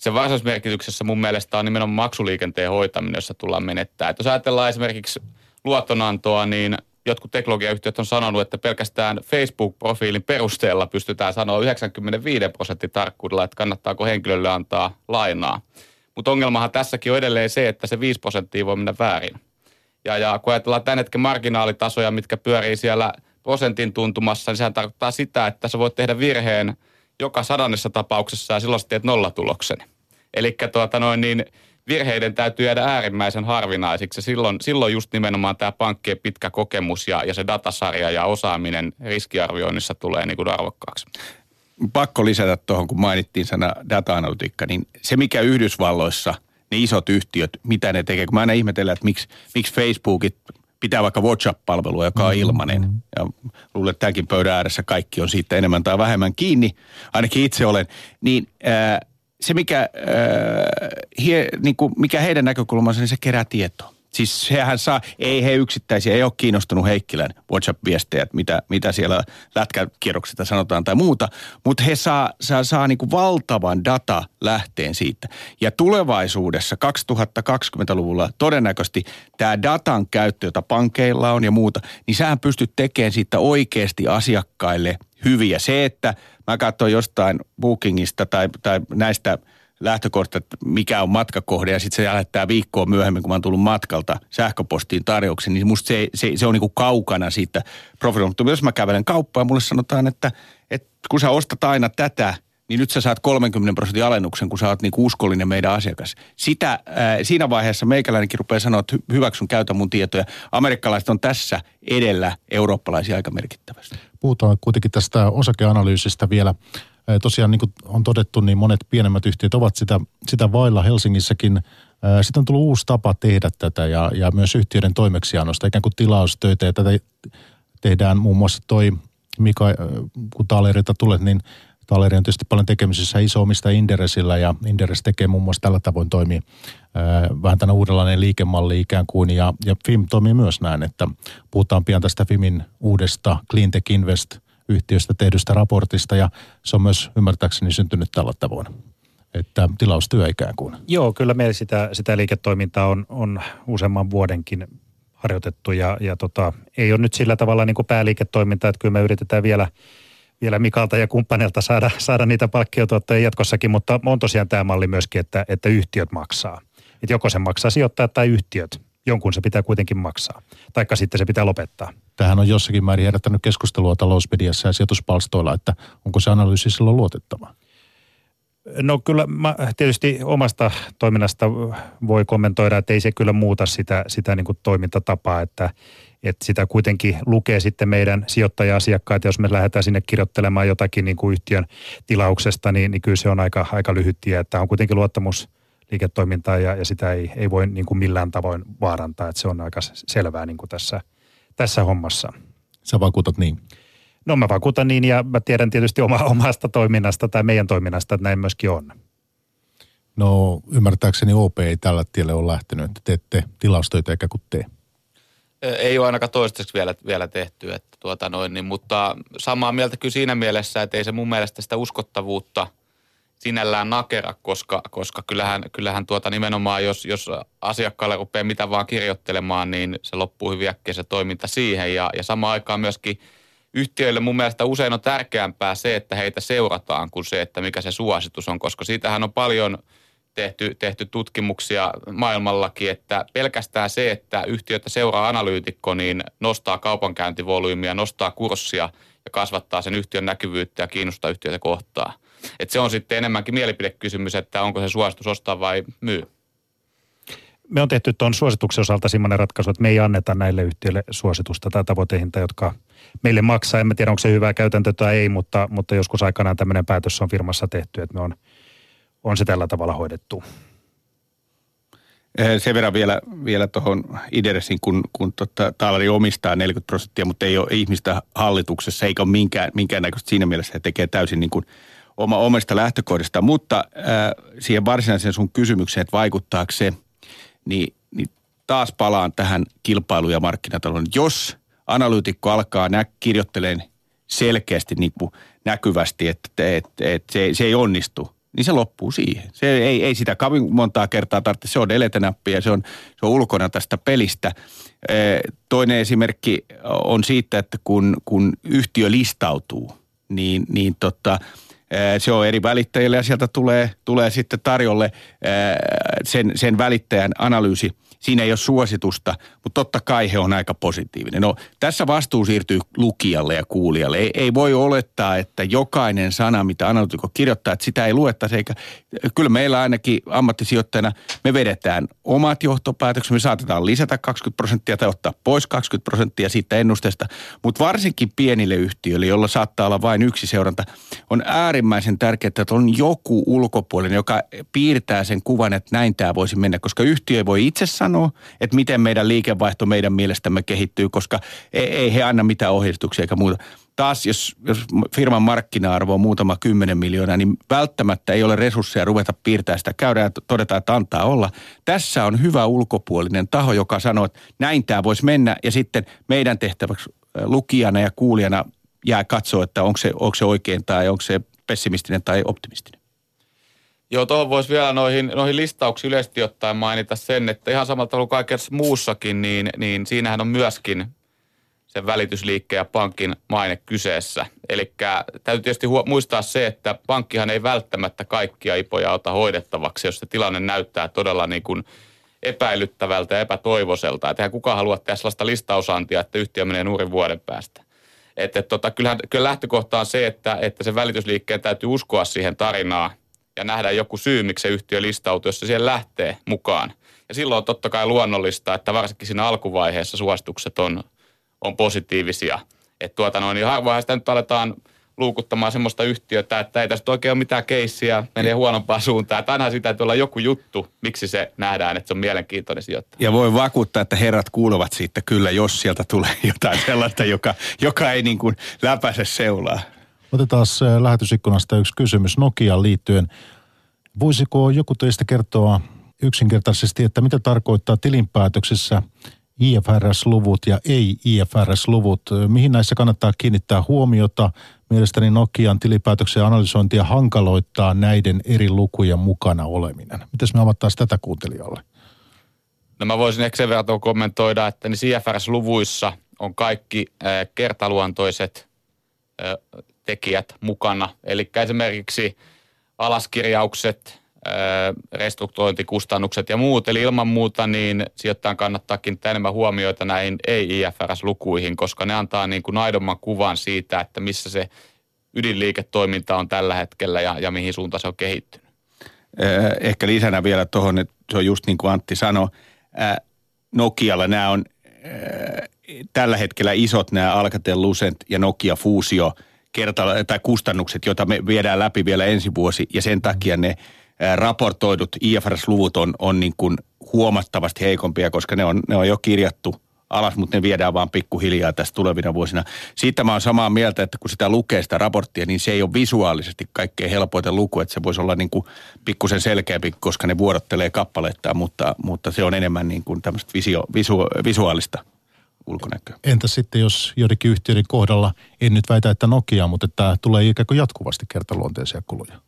se varsinaismerkityksessä mun mielestä on nimenomaan maksuliikenteen hoitaminen, jossa tullaan menettää. Että jos ajatellaan esimerkiksi luotonantoa, niin jotkut teknologiayhtiöt on sanonut, että pelkästään Facebook-profiilin perusteella pystytään sanoa 95 prosentin tarkkuudella, että kannattaako henkilölle antaa lainaa. Mutta ongelmahan tässäkin on edelleen se, että se 5 prosenttia voi mennä väärin. Ja, ja kun ajatellaan tämän hetken marginaalitasoja, mitkä pyörii siellä prosentin tuntumassa, niin sehän tarkoittaa sitä, että sä voit tehdä virheen joka sadannessa tapauksessa ja silloin sä teet nollatuloksen. Eli tuota noin niin, virheiden täytyy jäädä äärimmäisen harvinaisiksi. Silloin, silloin just nimenomaan tämä pankkien pitkä kokemus ja, ja se datasarja ja osaaminen riskiarvioinnissa tulee niin kuin arvokkaaksi. Pakko lisätä tuohon, kun mainittiin sana data-analytiikka, niin se mikä Yhdysvalloissa ne isot yhtiöt, mitä ne tekee, kun mä aina ihmetellään, että miksi, miksi Facebookit pitää vaikka WhatsApp-palvelua, joka on mm-hmm. ilmanen. Ja luulen, että tämänkin pöydän ääressä kaikki on siitä enemmän tai vähemmän kiinni, ainakin itse olen. Niin ää, se, mikä, äh, hie, niin kuin, mikä heidän näkökulmansa, niin se kerää tietoa. Siis sehän saa, ei he yksittäisiä, ei ole kiinnostunut Heikkilän WhatsApp-viestejä, mitä, mitä siellä lätkäkierroksista sanotaan tai muuta, mutta he saa, saa, saa niin kuin valtavan data lähteen siitä. Ja tulevaisuudessa 2020-luvulla todennäköisesti tämä datan käyttö, jota pankeilla on ja muuta, niin sähän pystyt tekemään siitä oikeasti asiakkaille hyviä. Se, että mä katson jostain Bookingista tai, tai näistä lähtökohta, että mikä on matkakohde ja sitten se lähettää viikkoa myöhemmin, kun mä oon tullut matkalta sähköpostiin tarjouksen, niin musta se, se, se on niin kuin kaukana siitä profiilista. Mutta jos mä kävelen kauppaan mulle sanotaan, että, että kun sä ostat aina tätä, niin nyt sä saat 30 prosentin alennuksen, kun sä oot niin uskollinen meidän asiakas. Sitä, äh, siinä vaiheessa meikäläinenkin rupeaa sanoa, että hyväksyn, käytä mun tietoja. Amerikkalaiset on tässä edellä eurooppalaisia aika merkittävästi. Puhutaan kuitenkin tästä osakeanalyysistä vielä. Tosiaan niin kuin on todettu, niin monet pienemmät yhtiöt ovat sitä, sitä vailla Helsingissäkin. Sitten on tullut uusi tapa tehdä tätä ja, ja myös yhtiöiden toimeksiannosta, ikään kuin tilaustöitä. Ja tätä tehdään muun muassa toi, Mika, kun Taalerilta tulet, niin Taleri on tietysti paljon tekemisissä iso-omista Inderesillä ja Inderes tekee muun muassa tällä tavoin toimii vähän tänä uudenlainen liikemalli ikään kuin ja, ja FIM toimii myös näin, että puhutaan pian tästä FIMin uudesta Cleantech Invest yhtiöstä tehdystä raportista ja se on myös ymmärtääkseni syntynyt tällä tavoin että tilaustyö ikään kuin. Joo, kyllä meillä sitä, sitä liiketoimintaa on, on useamman vuodenkin harjoitettu ja, ja tota, ei ole nyt sillä tavalla niin kuin pääliiketoimintaa, että kyllä me yritetään vielä, vielä Mikalta ja kumppanilta saada, saada niitä palkkiotuottoja jatkossakin, mutta on tosiaan tämä malli myöskin, että, että yhtiöt maksaa. Että joko se maksaa sijoittaa tai yhtiöt. Jonkun se pitää kuitenkin maksaa. Taikka sitten se pitää lopettaa. Tähän on jossakin määrin herättänyt keskustelua talousmediassa ja sijoituspalstoilla, että onko se analyysi silloin luotettava? No kyllä mä tietysti omasta toiminnasta voi kommentoida, että ei se kyllä muuta sitä, sitä niin kuin toimintatapaa, että, että sitä kuitenkin lukee sitten meidän sijoittaja-asiakkaat, jos me lähdetään sinne kirjoittelemaan jotakin niin kuin yhtiön tilauksesta, niin, niin kyllä se on aika, aika lyhyt tie, että on kuitenkin luottamus liiketoimintaa ja, ja sitä ei, ei voi niin kuin millään tavoin vaarantaa, että se on aika selvää niin kuin tässä, tässä hommassa. Sä vakuutat niin? No mä vakuutan niin ja mä tiedän tietysti oma, omasta toiminnasta tai meidän toiminnasta, että näin myöskin on. No ymmärtääkseni OP ei tällä tielle ole lähtenyt, että teette tilastoita eikä kuin tee. Ei ole ainakaan toistaiseksi vielä, vielä tehty, että tuota noin, niin, mutta samaa mieltä kyllä siinä mielessä, että ei se mun mielestä sitä uskottavuutta sinällään nakera, koska, koska kyllähän, kyllähän tuota nimenomaan, jos, jos asiakkaalle rupeaa mitä vaan kirjoittelemaan, niin se loppuu hyvin äkkiä se toiminta siihen. Ja, ja samaan aikaan myöskin – yhtiöille mun mielestä usein on tärkeämpää se, että heitä seurataan kuin se, että mikä se suositus on, koska siitähän on paljon tehty, tehty tutkimuksia maailmallakin, että pelkästään se, että yhtiötä seuraa analyytikko, niin nostaa kaupankäyntivolyymiä, nostaa kurssia ja kasvattaa sen yhtiön näkyvyyttä ja kiinnostaa yhtiötä kohtaa. Et se on sitten enemmänkin mielipidekysymys, että onko se suositus ostaa vai myy. Me on tehty tuon suosituksen osalta sellainen ratkaisu, että me ei anneta näille yhtiöille suositusta tai tavoitehinta, jotka meille maksaa. En tiedä, onko se hyvä käytäntö tai ei, mutta, mutta joskus aikanaan tämmöinen päätös on firmassa tehty, että me on, on se tällä tavalla hoidettu. Eh, sen verran vielä, vielä tuohon Idersin, kun, kun tota, Taalari omistaa 40 prosenttia, mutta ei ole ihmistä hallituksessa, eikä ole minkään, minkäännäköistä siinä mielessä, että tekee täysin niin kuin oma, omasta lähtökohdista. Mutta äh, siihen varsinaiseen sun kysymykseen, että vaikuttaako se, niin, niin taas palaan tähän kilpailu- ja markkinatalouden. Jos analyytikko alkaa nä- kirjoitteleen selkeästi niin kuin näkyvästi, että, että, että se, se ei onnistu, niin se loppuu siihen. Se ei, ei sitä kovin montaa kertaa tarvitse. Se on deletenappi ja se on, se on ulkona tästä pelistä. Toinen esimerkki on siitä, että kun, kun yhtiö listautuu, niin, niin tota, se on eri välittäjille ja sieltä tulee, tulee sitten tarjolle sen, sen välittäjän analyysi – siinä ei ole suositusta, mutta totta kai he on aika positiivinen. No tässä vastuu siirtyy lukijalle ja kuulijalle. Ei, ei voi olettaa, että jokainen sana, mitä analytikko kirjoittaa, että sitä ei luettaisi. Eikä, kyllä meillä ainakin ammattisijoittajana me vedetään omat johtopäätöksemme. Me saatetaan lisätä 20 prosenttia tai ottaa pois 20 prosenttia siitä ennusteesta. Mutta varsinkin pienille yhtiöille, jolla saattaa olla vain yksi seuranta, on äärimmäisen tärkeää, että on joku ulkopuolinen, joka piirtää sen kuvan, että näin tämä voisi mennä. Koska yhtiö ei voi itse sanoa, sanoa, että miten meidän liikevaihto meidän mielestämme kehittyy, koska ei, ei he anna mitään ohjeistuksia eikä muuta. Taas jos, jos firman markkina-arvo on muutama kymmenen miljoonaa, niin välttämättä ei ole resursseja ruveta piirtää sitä. Käydään ja todeta, että antaa olla. Tässä on hyvä ulkopuolinen taho, joka sanoo, että näin tämä voisi mennä ja sitten meidän tehtäväksi lukijana ja kuulijana jää katsoa, että onko se, onko se oikein tai onko se pessimistinen tai optimistinen. Joo, tuohon voisi vielä noihin, noihin listauksiin yleisesti ottaen mainita sen, että ihan samalla tavalla kaikessa muussakin, niin, niin siinähän on myöskin sen välitysliikkeen ja pankin maine kyseessä. Eli täytyy tietysti muistaa se, että pankkihan ei välttämättä kaikkia ipoja ota hoidettavaksi, jos se tilanne näyttää todella niin kuin epäilyttävältä ja epätoivoiselta. Että eihän kukaan halua tehdä sellaista listausantia, että yhtiö menee nuorin vuoden päästä. Että tota, kyllähän, kyllä lähtökohta on se, että, että se välitysliikkeen täytyy uskoa siihen tarinaan ja nähdä joku syy, miksi se yhtiö listautuu, jos se siihen lähtee mukaan. Ja silloin on totta kai luonnollista, että varsinkin siinä alkuvaiheessa suositukset on, on positiivisia. Että tuota noin, niin harvoinhan sitä nyt aletaan luukuttamaan semmoista yhtiötä, että ei tästä oikein ole mitään keissiä, menee huonompaan suuntaan. Että aina sitä täytyy olla joku juttu, miksi se nähdään, että se on mielenkiintoinen sijoittaja. Ja voi vakuuttaa, että herrat kuuluvat siitä kyllä, jos sieltä tulee jotain sellaista, joka, joka ei niin kuin läpäise seulaa. Otetaan äh, lähetysikkunasta yksi kysymys Nokiaan liittyen. Voisiko joku teistä kertoa yksinkertaisesti, että mitä tarkoittaa tilinpäätöksessä IFRS-luvut ja ei-IFRS-luvut? Mihin näissä kannattaa kiinnittää huomiota? Mielestäni Nokian tilipäätöksen analysointia hankaloittaa näiden eri lukujen mukana oleminen. Miten me avattaisiin tätä kuuntelijalle? No mä voisin ehkä sen verran kommentoida, että niin IFRS-luvuissa on kaikki kertaluontoiset tekijät mukana. Eli esimerkiksi alaskirjaukset, restrukturointikustannukset ja muut. Eli ilman muuta niin sijoittajan kannattaa kiinnittää enemmän huomioita näihin ei-IFRS-lukuihin, koska ne antaa niin kuin aidomman kuvan siitä, että missä se ydinliiketoiminta on tällä hetkellä ja, ja mihin suuntaan se on kehittynyt. Ehkä lisänä vielä tuohon, että se on just niin kuin Antti sanoi, Nokialla nämä on tällä hetkellä isot nämä Alcatel Lucent ja Nokia Kerta, tai kustannukset, joita me viedään läpi vielä ensi vuosi ja sen takia ne raportoidut IFRS-luvut on, on niin kuin huomattavasti heikompia, koska ne on, ne on jo kirjattu alas, mutta ne viedään vaan pikkuhiljaa tässä tulevina vuosina. Siitä mä oon samaa mieltä, että kun sitä lukee sitä raporttia, niin se ei ole visuaalisesti kaikkein helpoiten luku, että se voisi olla niin kuin pikkusen selkeämpi, koska ne vuorottelee kappaletta, mutta, mutta se on enemmän niin kuin tämmöistä visio, visu, visuaalista ulkonäköä. Entä sitten, jos joidenkin yhtiöiden kohdalla, en nyt väitä, että Nokia, mutta että tulee ikään kuin jatkuvasti kertaluonteisia kuluja?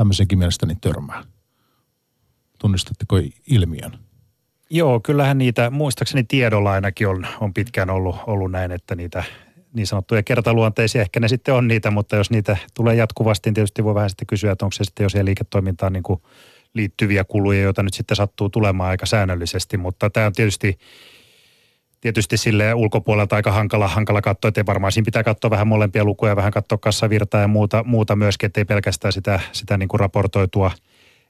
tämmöisenkin mielestäni törmää. Tunnistatteko ilmiön? Joo, kyllähän niitä, muistaakseni tiedolla ainakin on, on pitkään ollut, ollut näin, että niitä niin sanottuja kertaluonteisia, ehkä ne sitten on niitä, mutta jos niitä tulee jatkuvasti, niin tietysti voi vähän sitten kysyä, että onko se sitten jo siihen liiketoimintaan niin kuin liittyviä kuluja, joita nyt sitten sattuu tulemaan aika säännöllisesti, mutta tämä on tietysti tietysti sille ulkopuolelta aika hankala, hankala katsoa, että varmaan siinä pitää katsoa vähän molempia lukuja, vähän katsoa kassavirtaa ja muuta, muuta myöskin, ettei pelkästään sitä, sitä niin kuin raportoitua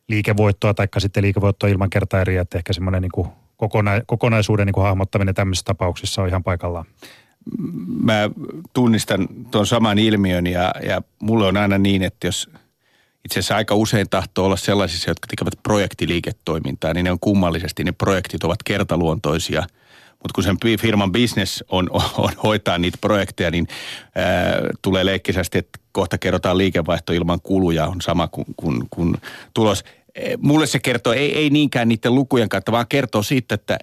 liikevoittoa tai sitten liikevoittoa ilman kertaeriä, että ehkä semmoinen niin kuin kokona, kokonaisuuden niin kuin hahmottaminen tämmöisissä tapauksissa on ihan paikallaan. Mä tunnistan tuon saman ilmiön ja, ja mulle on aina niin, että jos itse asiassa aika usein tahtoo olla sellaisissa, jotka tekevät projektiliiketoimintaa, niin ne on kummallisesti, ne projektit ovat kertaluontoisia – mutta kun sen firman business on, on hoitaa niitä projekteja, niin ää, tulee leikkisästi, että kohta kerrotaan liikevaihto ilman kuluja on sama kuin, kuin, kuin tulos. E, mulle se kertoo, ei, ei niinkään niiden lukujen kautta, vaan kertoo siitä, että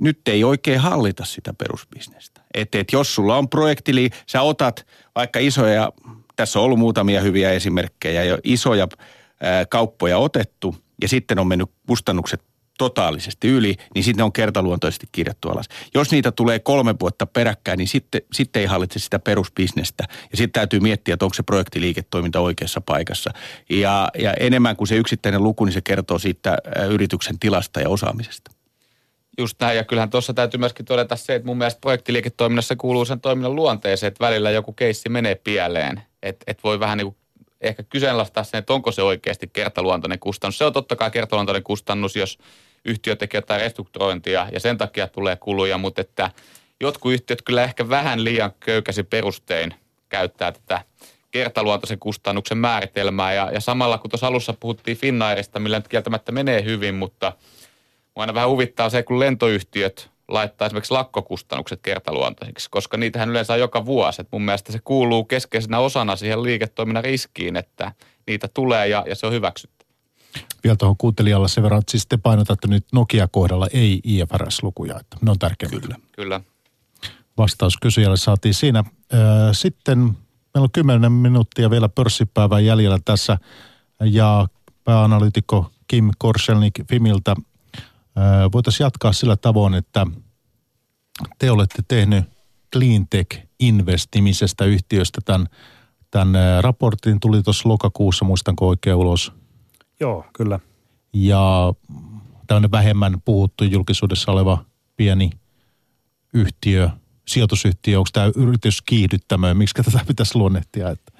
nyt ei oikein hallita sitä perusbisnestä. Että et jos sulla on projekti, eli sä otat vaikka isoja, tässä on ollut muutamia hyviä esimerkkejä, jo isoja ää, kauppoja otettu, ja sitten on mennyt kustannukset totaalisesti yli, niin sitten ne on kertaluontoisesti kirjattu alas. Jos niitä tulee kolme vuotta peräkkäin, niin sitten, sitten ei hallitse sitä perusbisnestä. Ja sitten täytyy miettiä, että onko se projektiliiketoiminta oikeassa paikassa. Ja, ja enemmän kuin se yksittäinen luku, niin se kertoo siitä yrityksen tilasta ja osaamisesta. Just näin, ja kyllähän tuossa täytyy myöskin todeta se, että mun mielestä projektiliiketoiminnassa kuuluu sen toiminnan luonteeseen, että välillä joku keissi menee pieleen. Että et voi vähän niin kuin ehkä kyseenalaistaa sen, että onko se oikeasti kertaluontoinen kustannus. Se on totta kai kertaluontoinen kustannus, jos yhtiö tekee jotain restrukturointia ja sen takia tulee kuluja, mutta että jotkut yhtiöt kyllä ehkä vähän liian köykäsi perustein käyttää tätä kertaluontoisen kustannuksen määritelmää. Ja, ja samalla kun tuossa alussa puhuttiin Finnairista, millä nyt kieltämättä menee hyvin, mutta aina vähän huvittaa se, kun lentoyhtiöt laittaa esimerkiksi lakkokustannukset kertaluontoisiksi, koska niitähän yleensä on joka vuosi. Et mun mielestä se kuuluu keskeisenä osana siihen liiketoiminnan riskiin, että niitä tulee ja, ja se on hyväksytty. Vielä tuohon kuuntelijalle sen verran, että siis te painotatte nyt Nokia-kohdalla ei IFRS-lukuja, että ne on tärkeitä. Kyllä. Kyllä. Vastaus kysyjälle saatiin siinä. Sitten meillä on kymmenen minuuttia vielä pörssipäivän jäljellä tässä ja pääanalyytikko Kim Korselnik Fimiltä voitaisiin jatkaa sillä tavoin, että te olette tehnyt Cleantech Invest-nimisestä yhtiöstä. Tämän, tämän raportin tuli tuossa lokakuussa, muistanko oikein ulos? Joo, kyllä. Ja tämmöinen vähemmän puhuttu julkisuudessa oleva pieni yhtiö, sijoitusyhtiö, onko tämä yritys kiihdyttämöön, miksi tätä pitäisi luonnehtia? Että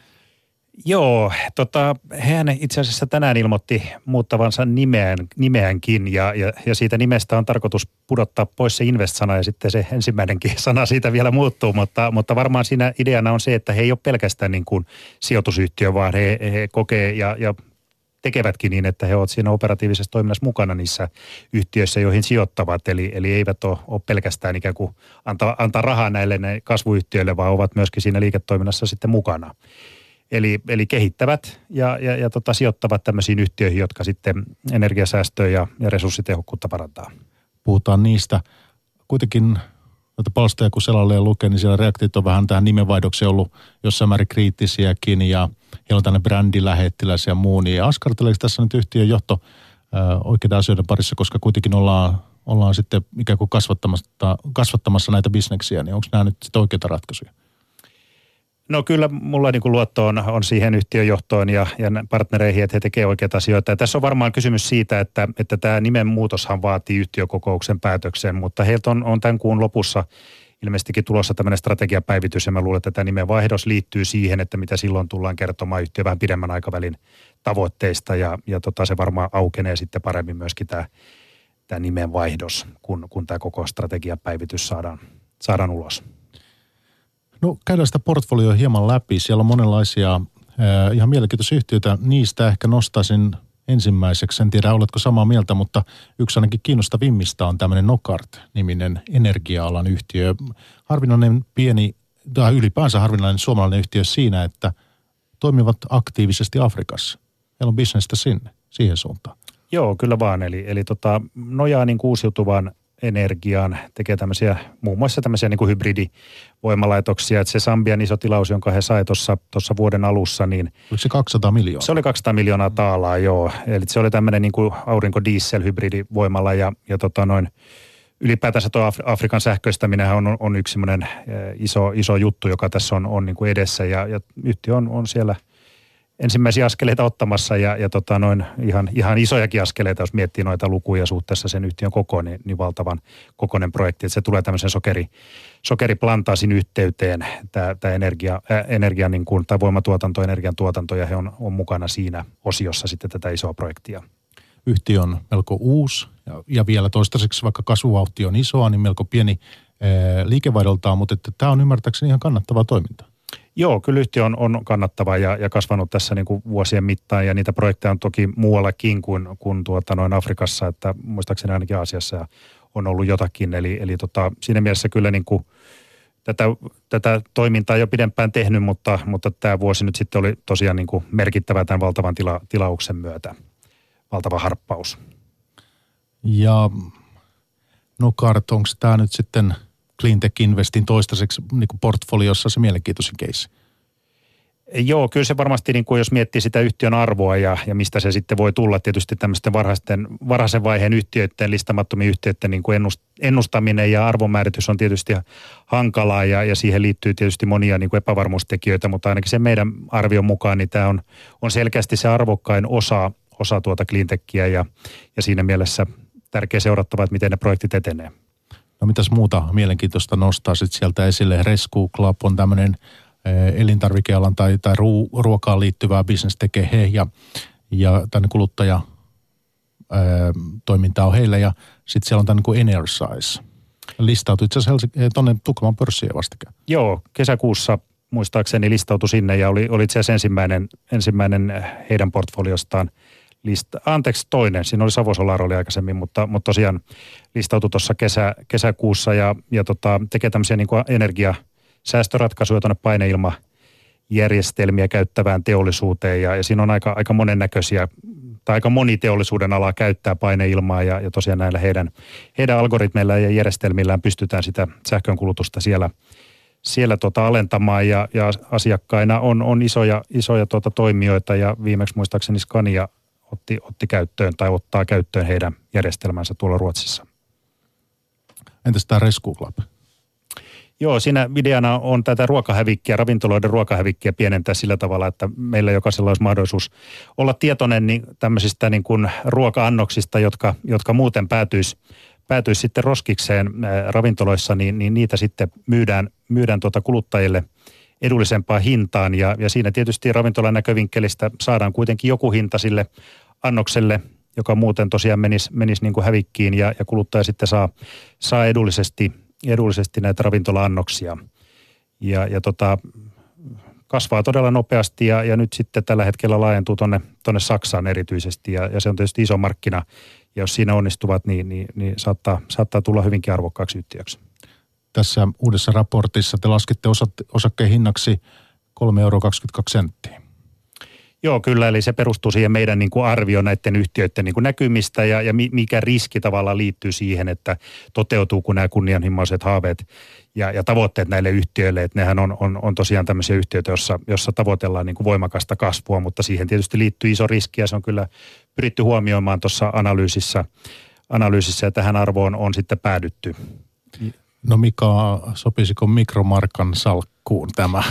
Joo, tota, hän itse asiassa tänään ilmoitti muuttavansa nimeään, nimeänkin ja, ja, ja siitä nimestä on tarkoitus pudottaa pois se invest-sana ja sitten se ensimmäinenkin sana siitä vielä muuttuu, mutta, mutta varmaan siinä ideana on se, että he ei ole pelkästään niin kuin sijoitusyhtiö, vaan he, he kokee ja, ja tekevätkin niin, että he ovat siinä operatiivisessa toiminnassa mukana niissä yhtiöissä, joihin sijoittavat. Eli, eli eivät ole, ole pelkästään ikään kuin antaa, antaa rahaa näille kasvuyhtiöille, vaan ovat myöskin siinä liiketoiminnassa sitten mukana. Eli, eli kehittävät ja, ja, ja tota, sijoittavat tämmöisiin yhtiöihin, jotka sitten energiasäästöä ja, ja resurssitehokkuutta parantaa. Puhutaan niistä. Kuitenkin noita palstoja kun selalle lukee, niin siellä reaktit on vähän tähän nimenvaihdokseen ollut jossain määrin kriittisiäkin ja heillä on tänne brändilähettiläs ja muu. Niin askarteleeko tässä nyt yhtiön johto oikeiden asioiden parissa, koska kuitenkin ollaan, ollaan sitten ikään kuin kasvattamassa, kasvattamassa näitä bisneksiä, niin onko nämä nyt sitten oikeita ratkaisuja? No kyllä mulla niin kuin luotto on, on siihen yhtiöjohtoon ja, ja partnereihin, että he tekevät oikeita asioita. Ja tässä on varmaan kysymys siitä, että, että tämä nimenmuutoshan vaatii yhtiökokouksen päätöksen, mutta heiltä on, on tämän kuun lopussa ilmeisestikin tulossa tämmöinen strategiapäivitys ja mä luulen, että tämä nimenvaihdos liittyy siihen, että mitä silloin tullaan kertomaan yhtiö vähän pidemmän aikavälin tavoitteista ja, ja tota, se varmaan aukenee sitten paremmin myöskin tämä, tämä nimenvaihdos, kun, kun tämä koko strategiapäivitys saadaan, saadaan ulos. No käydään sitä portfolioa hieman läpi. Siellä on monenlaisia äh, ihan mielenkiintoisia yhtiöitä. Niistä ehkä nostaisin ensimmäiseksi. En tiedä, oletko samaa mieltä, mutta yksi ainakin kiinnostavimmista on tämmöinen Nokart-niminen energia-alan yhtiö. Harvinainen pieni, tai ylipäänsä harvinainen suomalainen yhtiö siinä, että toimivat aktiivisesti Afrikassa. Meillä on bisnestä sinne, siihen suuntaan. Joo, kyllä vaan. Eli, eli tota, nojaa niin uusiutuvan energiaan, tekee tämmöisiä, muun muassa tämmöisiä niin kuin hybridivoimalaitoksia. Että se Sambian iso tilaus, jonka he sai tuossa vuoden alussa, niin... Oliko se 200 miljoonaa? Se oli 200 miljoonaa taalaa, joo. Eli se oli tämmöinen niin kuin aurinko-diesel-hybridivoimala ja, ja tota noin, ylipäätänsä tuo Afrikan sähköistäminen on, on yksi semmoinen iso, iso juttu, joka tässä on, on niin kuin edessä ja, ja yhtiö on, on siellä – ensimmäisiä askeleita ottamassa ja, ja tota noin ihan, ihan isojakin askeleita, jos miettii noita lukuja suhteessa sen yhtiön kokoon, niin, niin valtavan kokoinen projekti. Että se tulee tämmöisen sokeri, sokeriplantaasin yhteyteen, tämä, energia, ää, energia niin kuin, tai voimatuotanto, energian tuotanto, ja he on, on mukana siinä osiossa sitten tätä isoa projektia. Yhtiö on melko uusi ja, ja vielä toistaiseksi, vaikka kasvuvauhti on isoa, niin melko pieni liikevaihdoltaan, mutta että tämä on ymmärtääkseni ihan kannattavaa toimintaa. Joo, kyllä yhtiö on, on kannattava ja, ja kasvanut tässä niin kuin vuosien mittaan ja niitä projekteja on toki muuallakin kuin, kuin tuota noin Afrikassa, että muistaakseni ainakin Aasiassa on ollut jotakin. Eli, eli tota, siinä mielessä kyllä niin kuin tätä, tätä toimintaa jo pidempään tehnyt, mutta, mutta tämä vuosi nyt sitten oli tosiaan niin kuin merkittävä tämän valtavan tila, tilauksen myötä. Valtava harppaus. Ja no Kart, onko tämä nyt sitten – Cleantech Investin toistaiseksi niin kuin portfoliossa se mielenkiintoisin keissi? Joo, kyllä se varmasti, niin kuin jos miettii sitä yhtiön arvoa ja, ja mistä se sitten voi tulla, tietysti tämmöisten varhaisten, varhaisen vaiheen yhtiöiden, listamattomien yhtiöiden niin kuin ennustaminen ja arvomääritys on tietysti hankalaa ja, ja siihen liittyy tietysti monia niin kuin epävarmuustekijöitä, mutta ainakin se meidän arvion mukaan niin tämä on, on selkeästi se arvokkain osa, osa tuota cleantechia ja, ja siinä mielessä tärkeä seurattava, että miten ne projektit etenee. No mitäs muuta mielenkiintoista nostaa sitten sieltä esille? Rescue Club on tämmöinen eh, elintarvikealan tai, tai ruu, ruokaan liittyvää bisnes tekee he ja, ja tänne kuluttaja eh, toiminta on heillä ja sitten siellä on tämä niin Energize. Listautui itse asiassa eh, tuonne Tukholman pörssiin vastikään. Joo, kesäkuussa muistaakseni listautui sinne ja oli, oli itse asiassa ensimmäinen, ensimmäinen heidän portfoliostaan – lista, anteeksi toinen, siinä oli Savo Solar oli aikaisemmin, mutta, mutta tosiaan listautui tuossa kesä, kesäkuussa ja, ja tota, tekee tämmöisiä niin energiasäästöratkaisuja tuonne paineilma järjestelmiä käyttävään teollisuuteen ja, ja siinä on aika, aika monennäköisiä tai aika moni teollisuuden ala käyttää paineilmaa ja, ja tosiaan näillä heidän, heidän algoritmeilla ja järjestelmillään pystytään sitä sähkönkulutusta siellä, siellä tota alentamaan ja, ja asiakkaina on, on isoja, isoja tota toimijoita ja viimeksi muistaakseni Scania otti, otti käyttöön tai ottaa käyttöön heidän järjestelmänsä tuolla Ruotsissa. Entäs tämä Rescue Club? Joo, siinä ideana on tätä ruokahävikkiä, ravintoloiden ruokahävikkiä pienentää sillä tavalla, että meillä jokaisella olisi mahdollisuus olla tietoinen niin tämmöisistä niin kuin ruoka-annoksista, jotka, jotka muuten päätyisi päätyisi sitten roskikseen ravintoloissa, niin, niin niitä sitten myydään, myydään tuota kuluttajille edullisempaan hintaan. Ja, ja siinä tietysti ravintolan näkövinkkelistä saadaan kuitenkin joku hinta sille annokselle, joka muuten tosiaan menisi, menisi niin kuin hävikkiin ja, ja kuluttaja sitten saa, saa edullisesti, edullisesti näitä ravintola-annoksia. Ja, ja tota, kasvaa todella nopeasti ja, ja nyt sitten tällä hetkellä laajentuu tuonne tonne Saksaan erityisesti ja, ja se on tietysti iso markkina. Ja jos siinä onnistuvat, niin, niin, niin saattaa, saattaa tulla hyvinkin arvokkaaksi yhtiöksi. Tässä uudessa raportissa te laskitte osakkeen hinnaksi 3,22 euroa. Joo, kyllä, eli se perustuu siihen meidän niin kuin arvio näiden yhtiöiden niin kuin näkymistä ja, ja mikä riski tavallaan liittyy siihen, että toteutuuko nämä kunnianhimoiset haaveet ja, ja tavoitteet näille yhtiöille, että nehän on, on, on tosiaan tämmöisiä yhtiöitä, jossa, jossa tavoitellaan niin kuin voimakasta kasvua, mutta siihen tietysti liittyy iso riski ja se on kyllä pyritty huomioimaan tuossa analyysissä, analyysissä ja tähän arvoon on sitten päädytty. No Mika, sopisiko mikromarkan salkkuun tämä?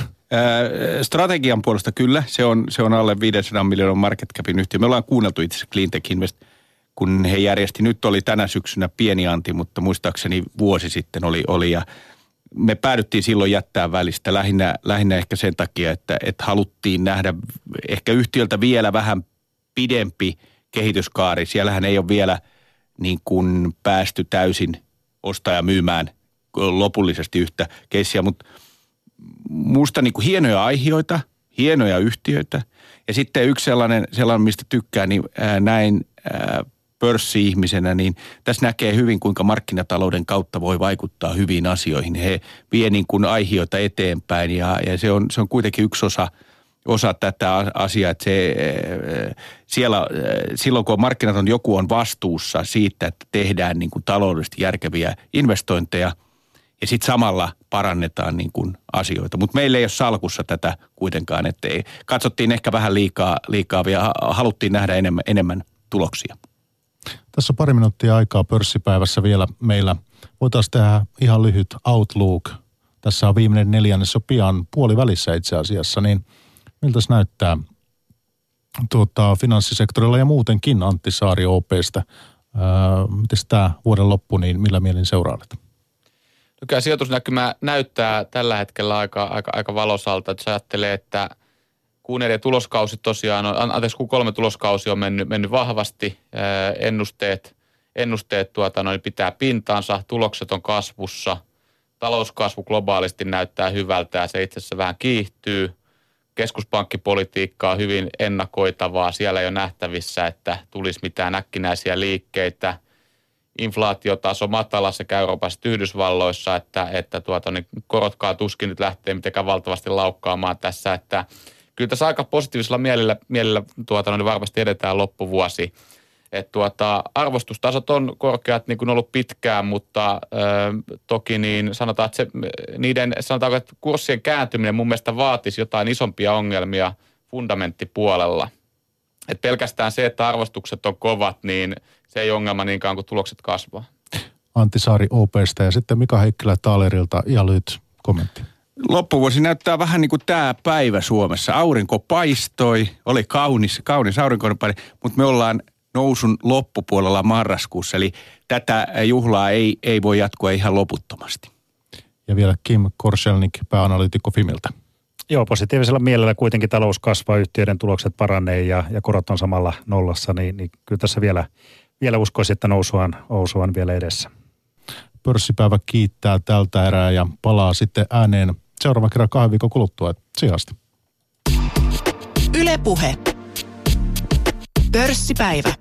Strategian puolesta kyllä, se on, se on alle 500 miljoonan market capin yhtiö. Me ollaan kuunneltu itse asiassa Cleantech Invest, kun he järjesti, nyt oli tänä syksynä pieni anti, mutta muistaakseni vuosi sitten oli, oli ja me päädyttiin silloin jättää välistä lähinnä, lähinnä ehkä sen takia, että, että haluttiin nähdä ehkä yhtiöltä vielä vähän pidempi kehityskaari. Siellähän ei ole vielä niin kuin päästy täysin ostaja myymään lopullisesti yhtä keissiä, mutta musta niin kuin hienoja aiheita, hienoja yhtiöitä. Ja sitten yksi sellainen, sellainen mistä tykkään, niin näin pörssi-ihmisenä, niin tässä näkee hyvin, kuinka markkinatalouden kautta voi vaikuttaa hyviin asioihin. He vie niin kuin aiheita eteenpäin ja, ja se, on, se on kuitenkin yksi osa, osa tätä asiaa, että se, siellä, silloin kun markkinaton joku on vastuussa siitä, että tehdään niin kuin taloudellisesti järkeviä investointeja – ja sitten samalla parannetaan niin kuin asioita. Mutta meillä ei ole salkussa tätä kuitenkaan, että katsottiin ehkä vähän liikaa, liikaa vielä, haluttiin nähdä enemmän, enemmän tuloksia. Tässä on pari minuuttia aikaa pörssipäivässä vielä meillä. Voitaisiin tehdä ihan lyhyt outlook. Tässä on viimeinen neljännes on pian puolivälissä itse asiassa, niin miltä se näyttää tuota, finanssisektorilla ja muutenkin Antti Saari OPstä. Öö, miten tämä vuoden loppu, niin millä mielin seuraavat? No kyllä sijoitusnäkymä näyttää tällä hetkellä aika, aika, aika valosalta, että jos ajattelee, että Q4 tuloskausi tosiaan, on, anteeksi Q3 tuloskausi on mennyt, mennyt vahvasti, ennusteet, ennusteet tuota, noin pitää pintaansa, tulokset on kasvussa, talouskasvu globaalisti näyttää hyvältä ja se itse asiassa vähän kiihtyy. Keskuspankkipolitiikka on hyvin ennakoitavaa, siellä ei ole nähtävissä, että tulisi mitään äkkinäisiä liikkeitä – inflaatiotaso matala sekä Euroopassa että Yhdysvalloissa, että, että tuota, niin korotkaa tuskin nyt lähtee mitenkään valtavasti laukkaamaan tässä, että kyllä tässä aika positiivisella mielellä, mielellä tuota, niin varmasti edetään loppuvuosi. Et tuota, arvostustasot on korkeat niin kuin ollut pitkään, mutta ö, toki niin sanotaan, että se, niiden, sanotaanko, että kurssien kääntyminen mun mielestä vaatisi jotain isompia ongelmia fundamenttipuolella. Et pelkästään se, että arvostukset on kovat, niin se ei ongelma niinkään, kun tulokset kasvaa. Antti Saari OPstä ja sitten Mika Heikkilä Taalerilta ja lyhyt kommentti. Loppuvuosi näyttää vähän niin kuin tämä päivä Suomessa. Aurinko paistoi, oli kaunis, kaunis aurinkoinen, mutta me ollaan nousun loppupuolella marraskuussa, eli tätä juhlaa ei, ei voi jatkua ihan loputtomasti. Ja vielä Kim Korselnik, pääanalyytikko Fimiltä. Joo, positiivisella mielellä kuitenkin talous kasvaa, yhtiöiden tulokset paranee ja, ja korot on samalla nollassa, niin, niin kyllä tässä vielä vielä uskoisin, että nousua on, nousua on vielä edessä. Pörssipäivä kiittää tältä erää ja palaa sitten ääneen seuraavan kerran kahden viikon kuluttua. Sijasta. Ylepuhe. Pörssipäivä.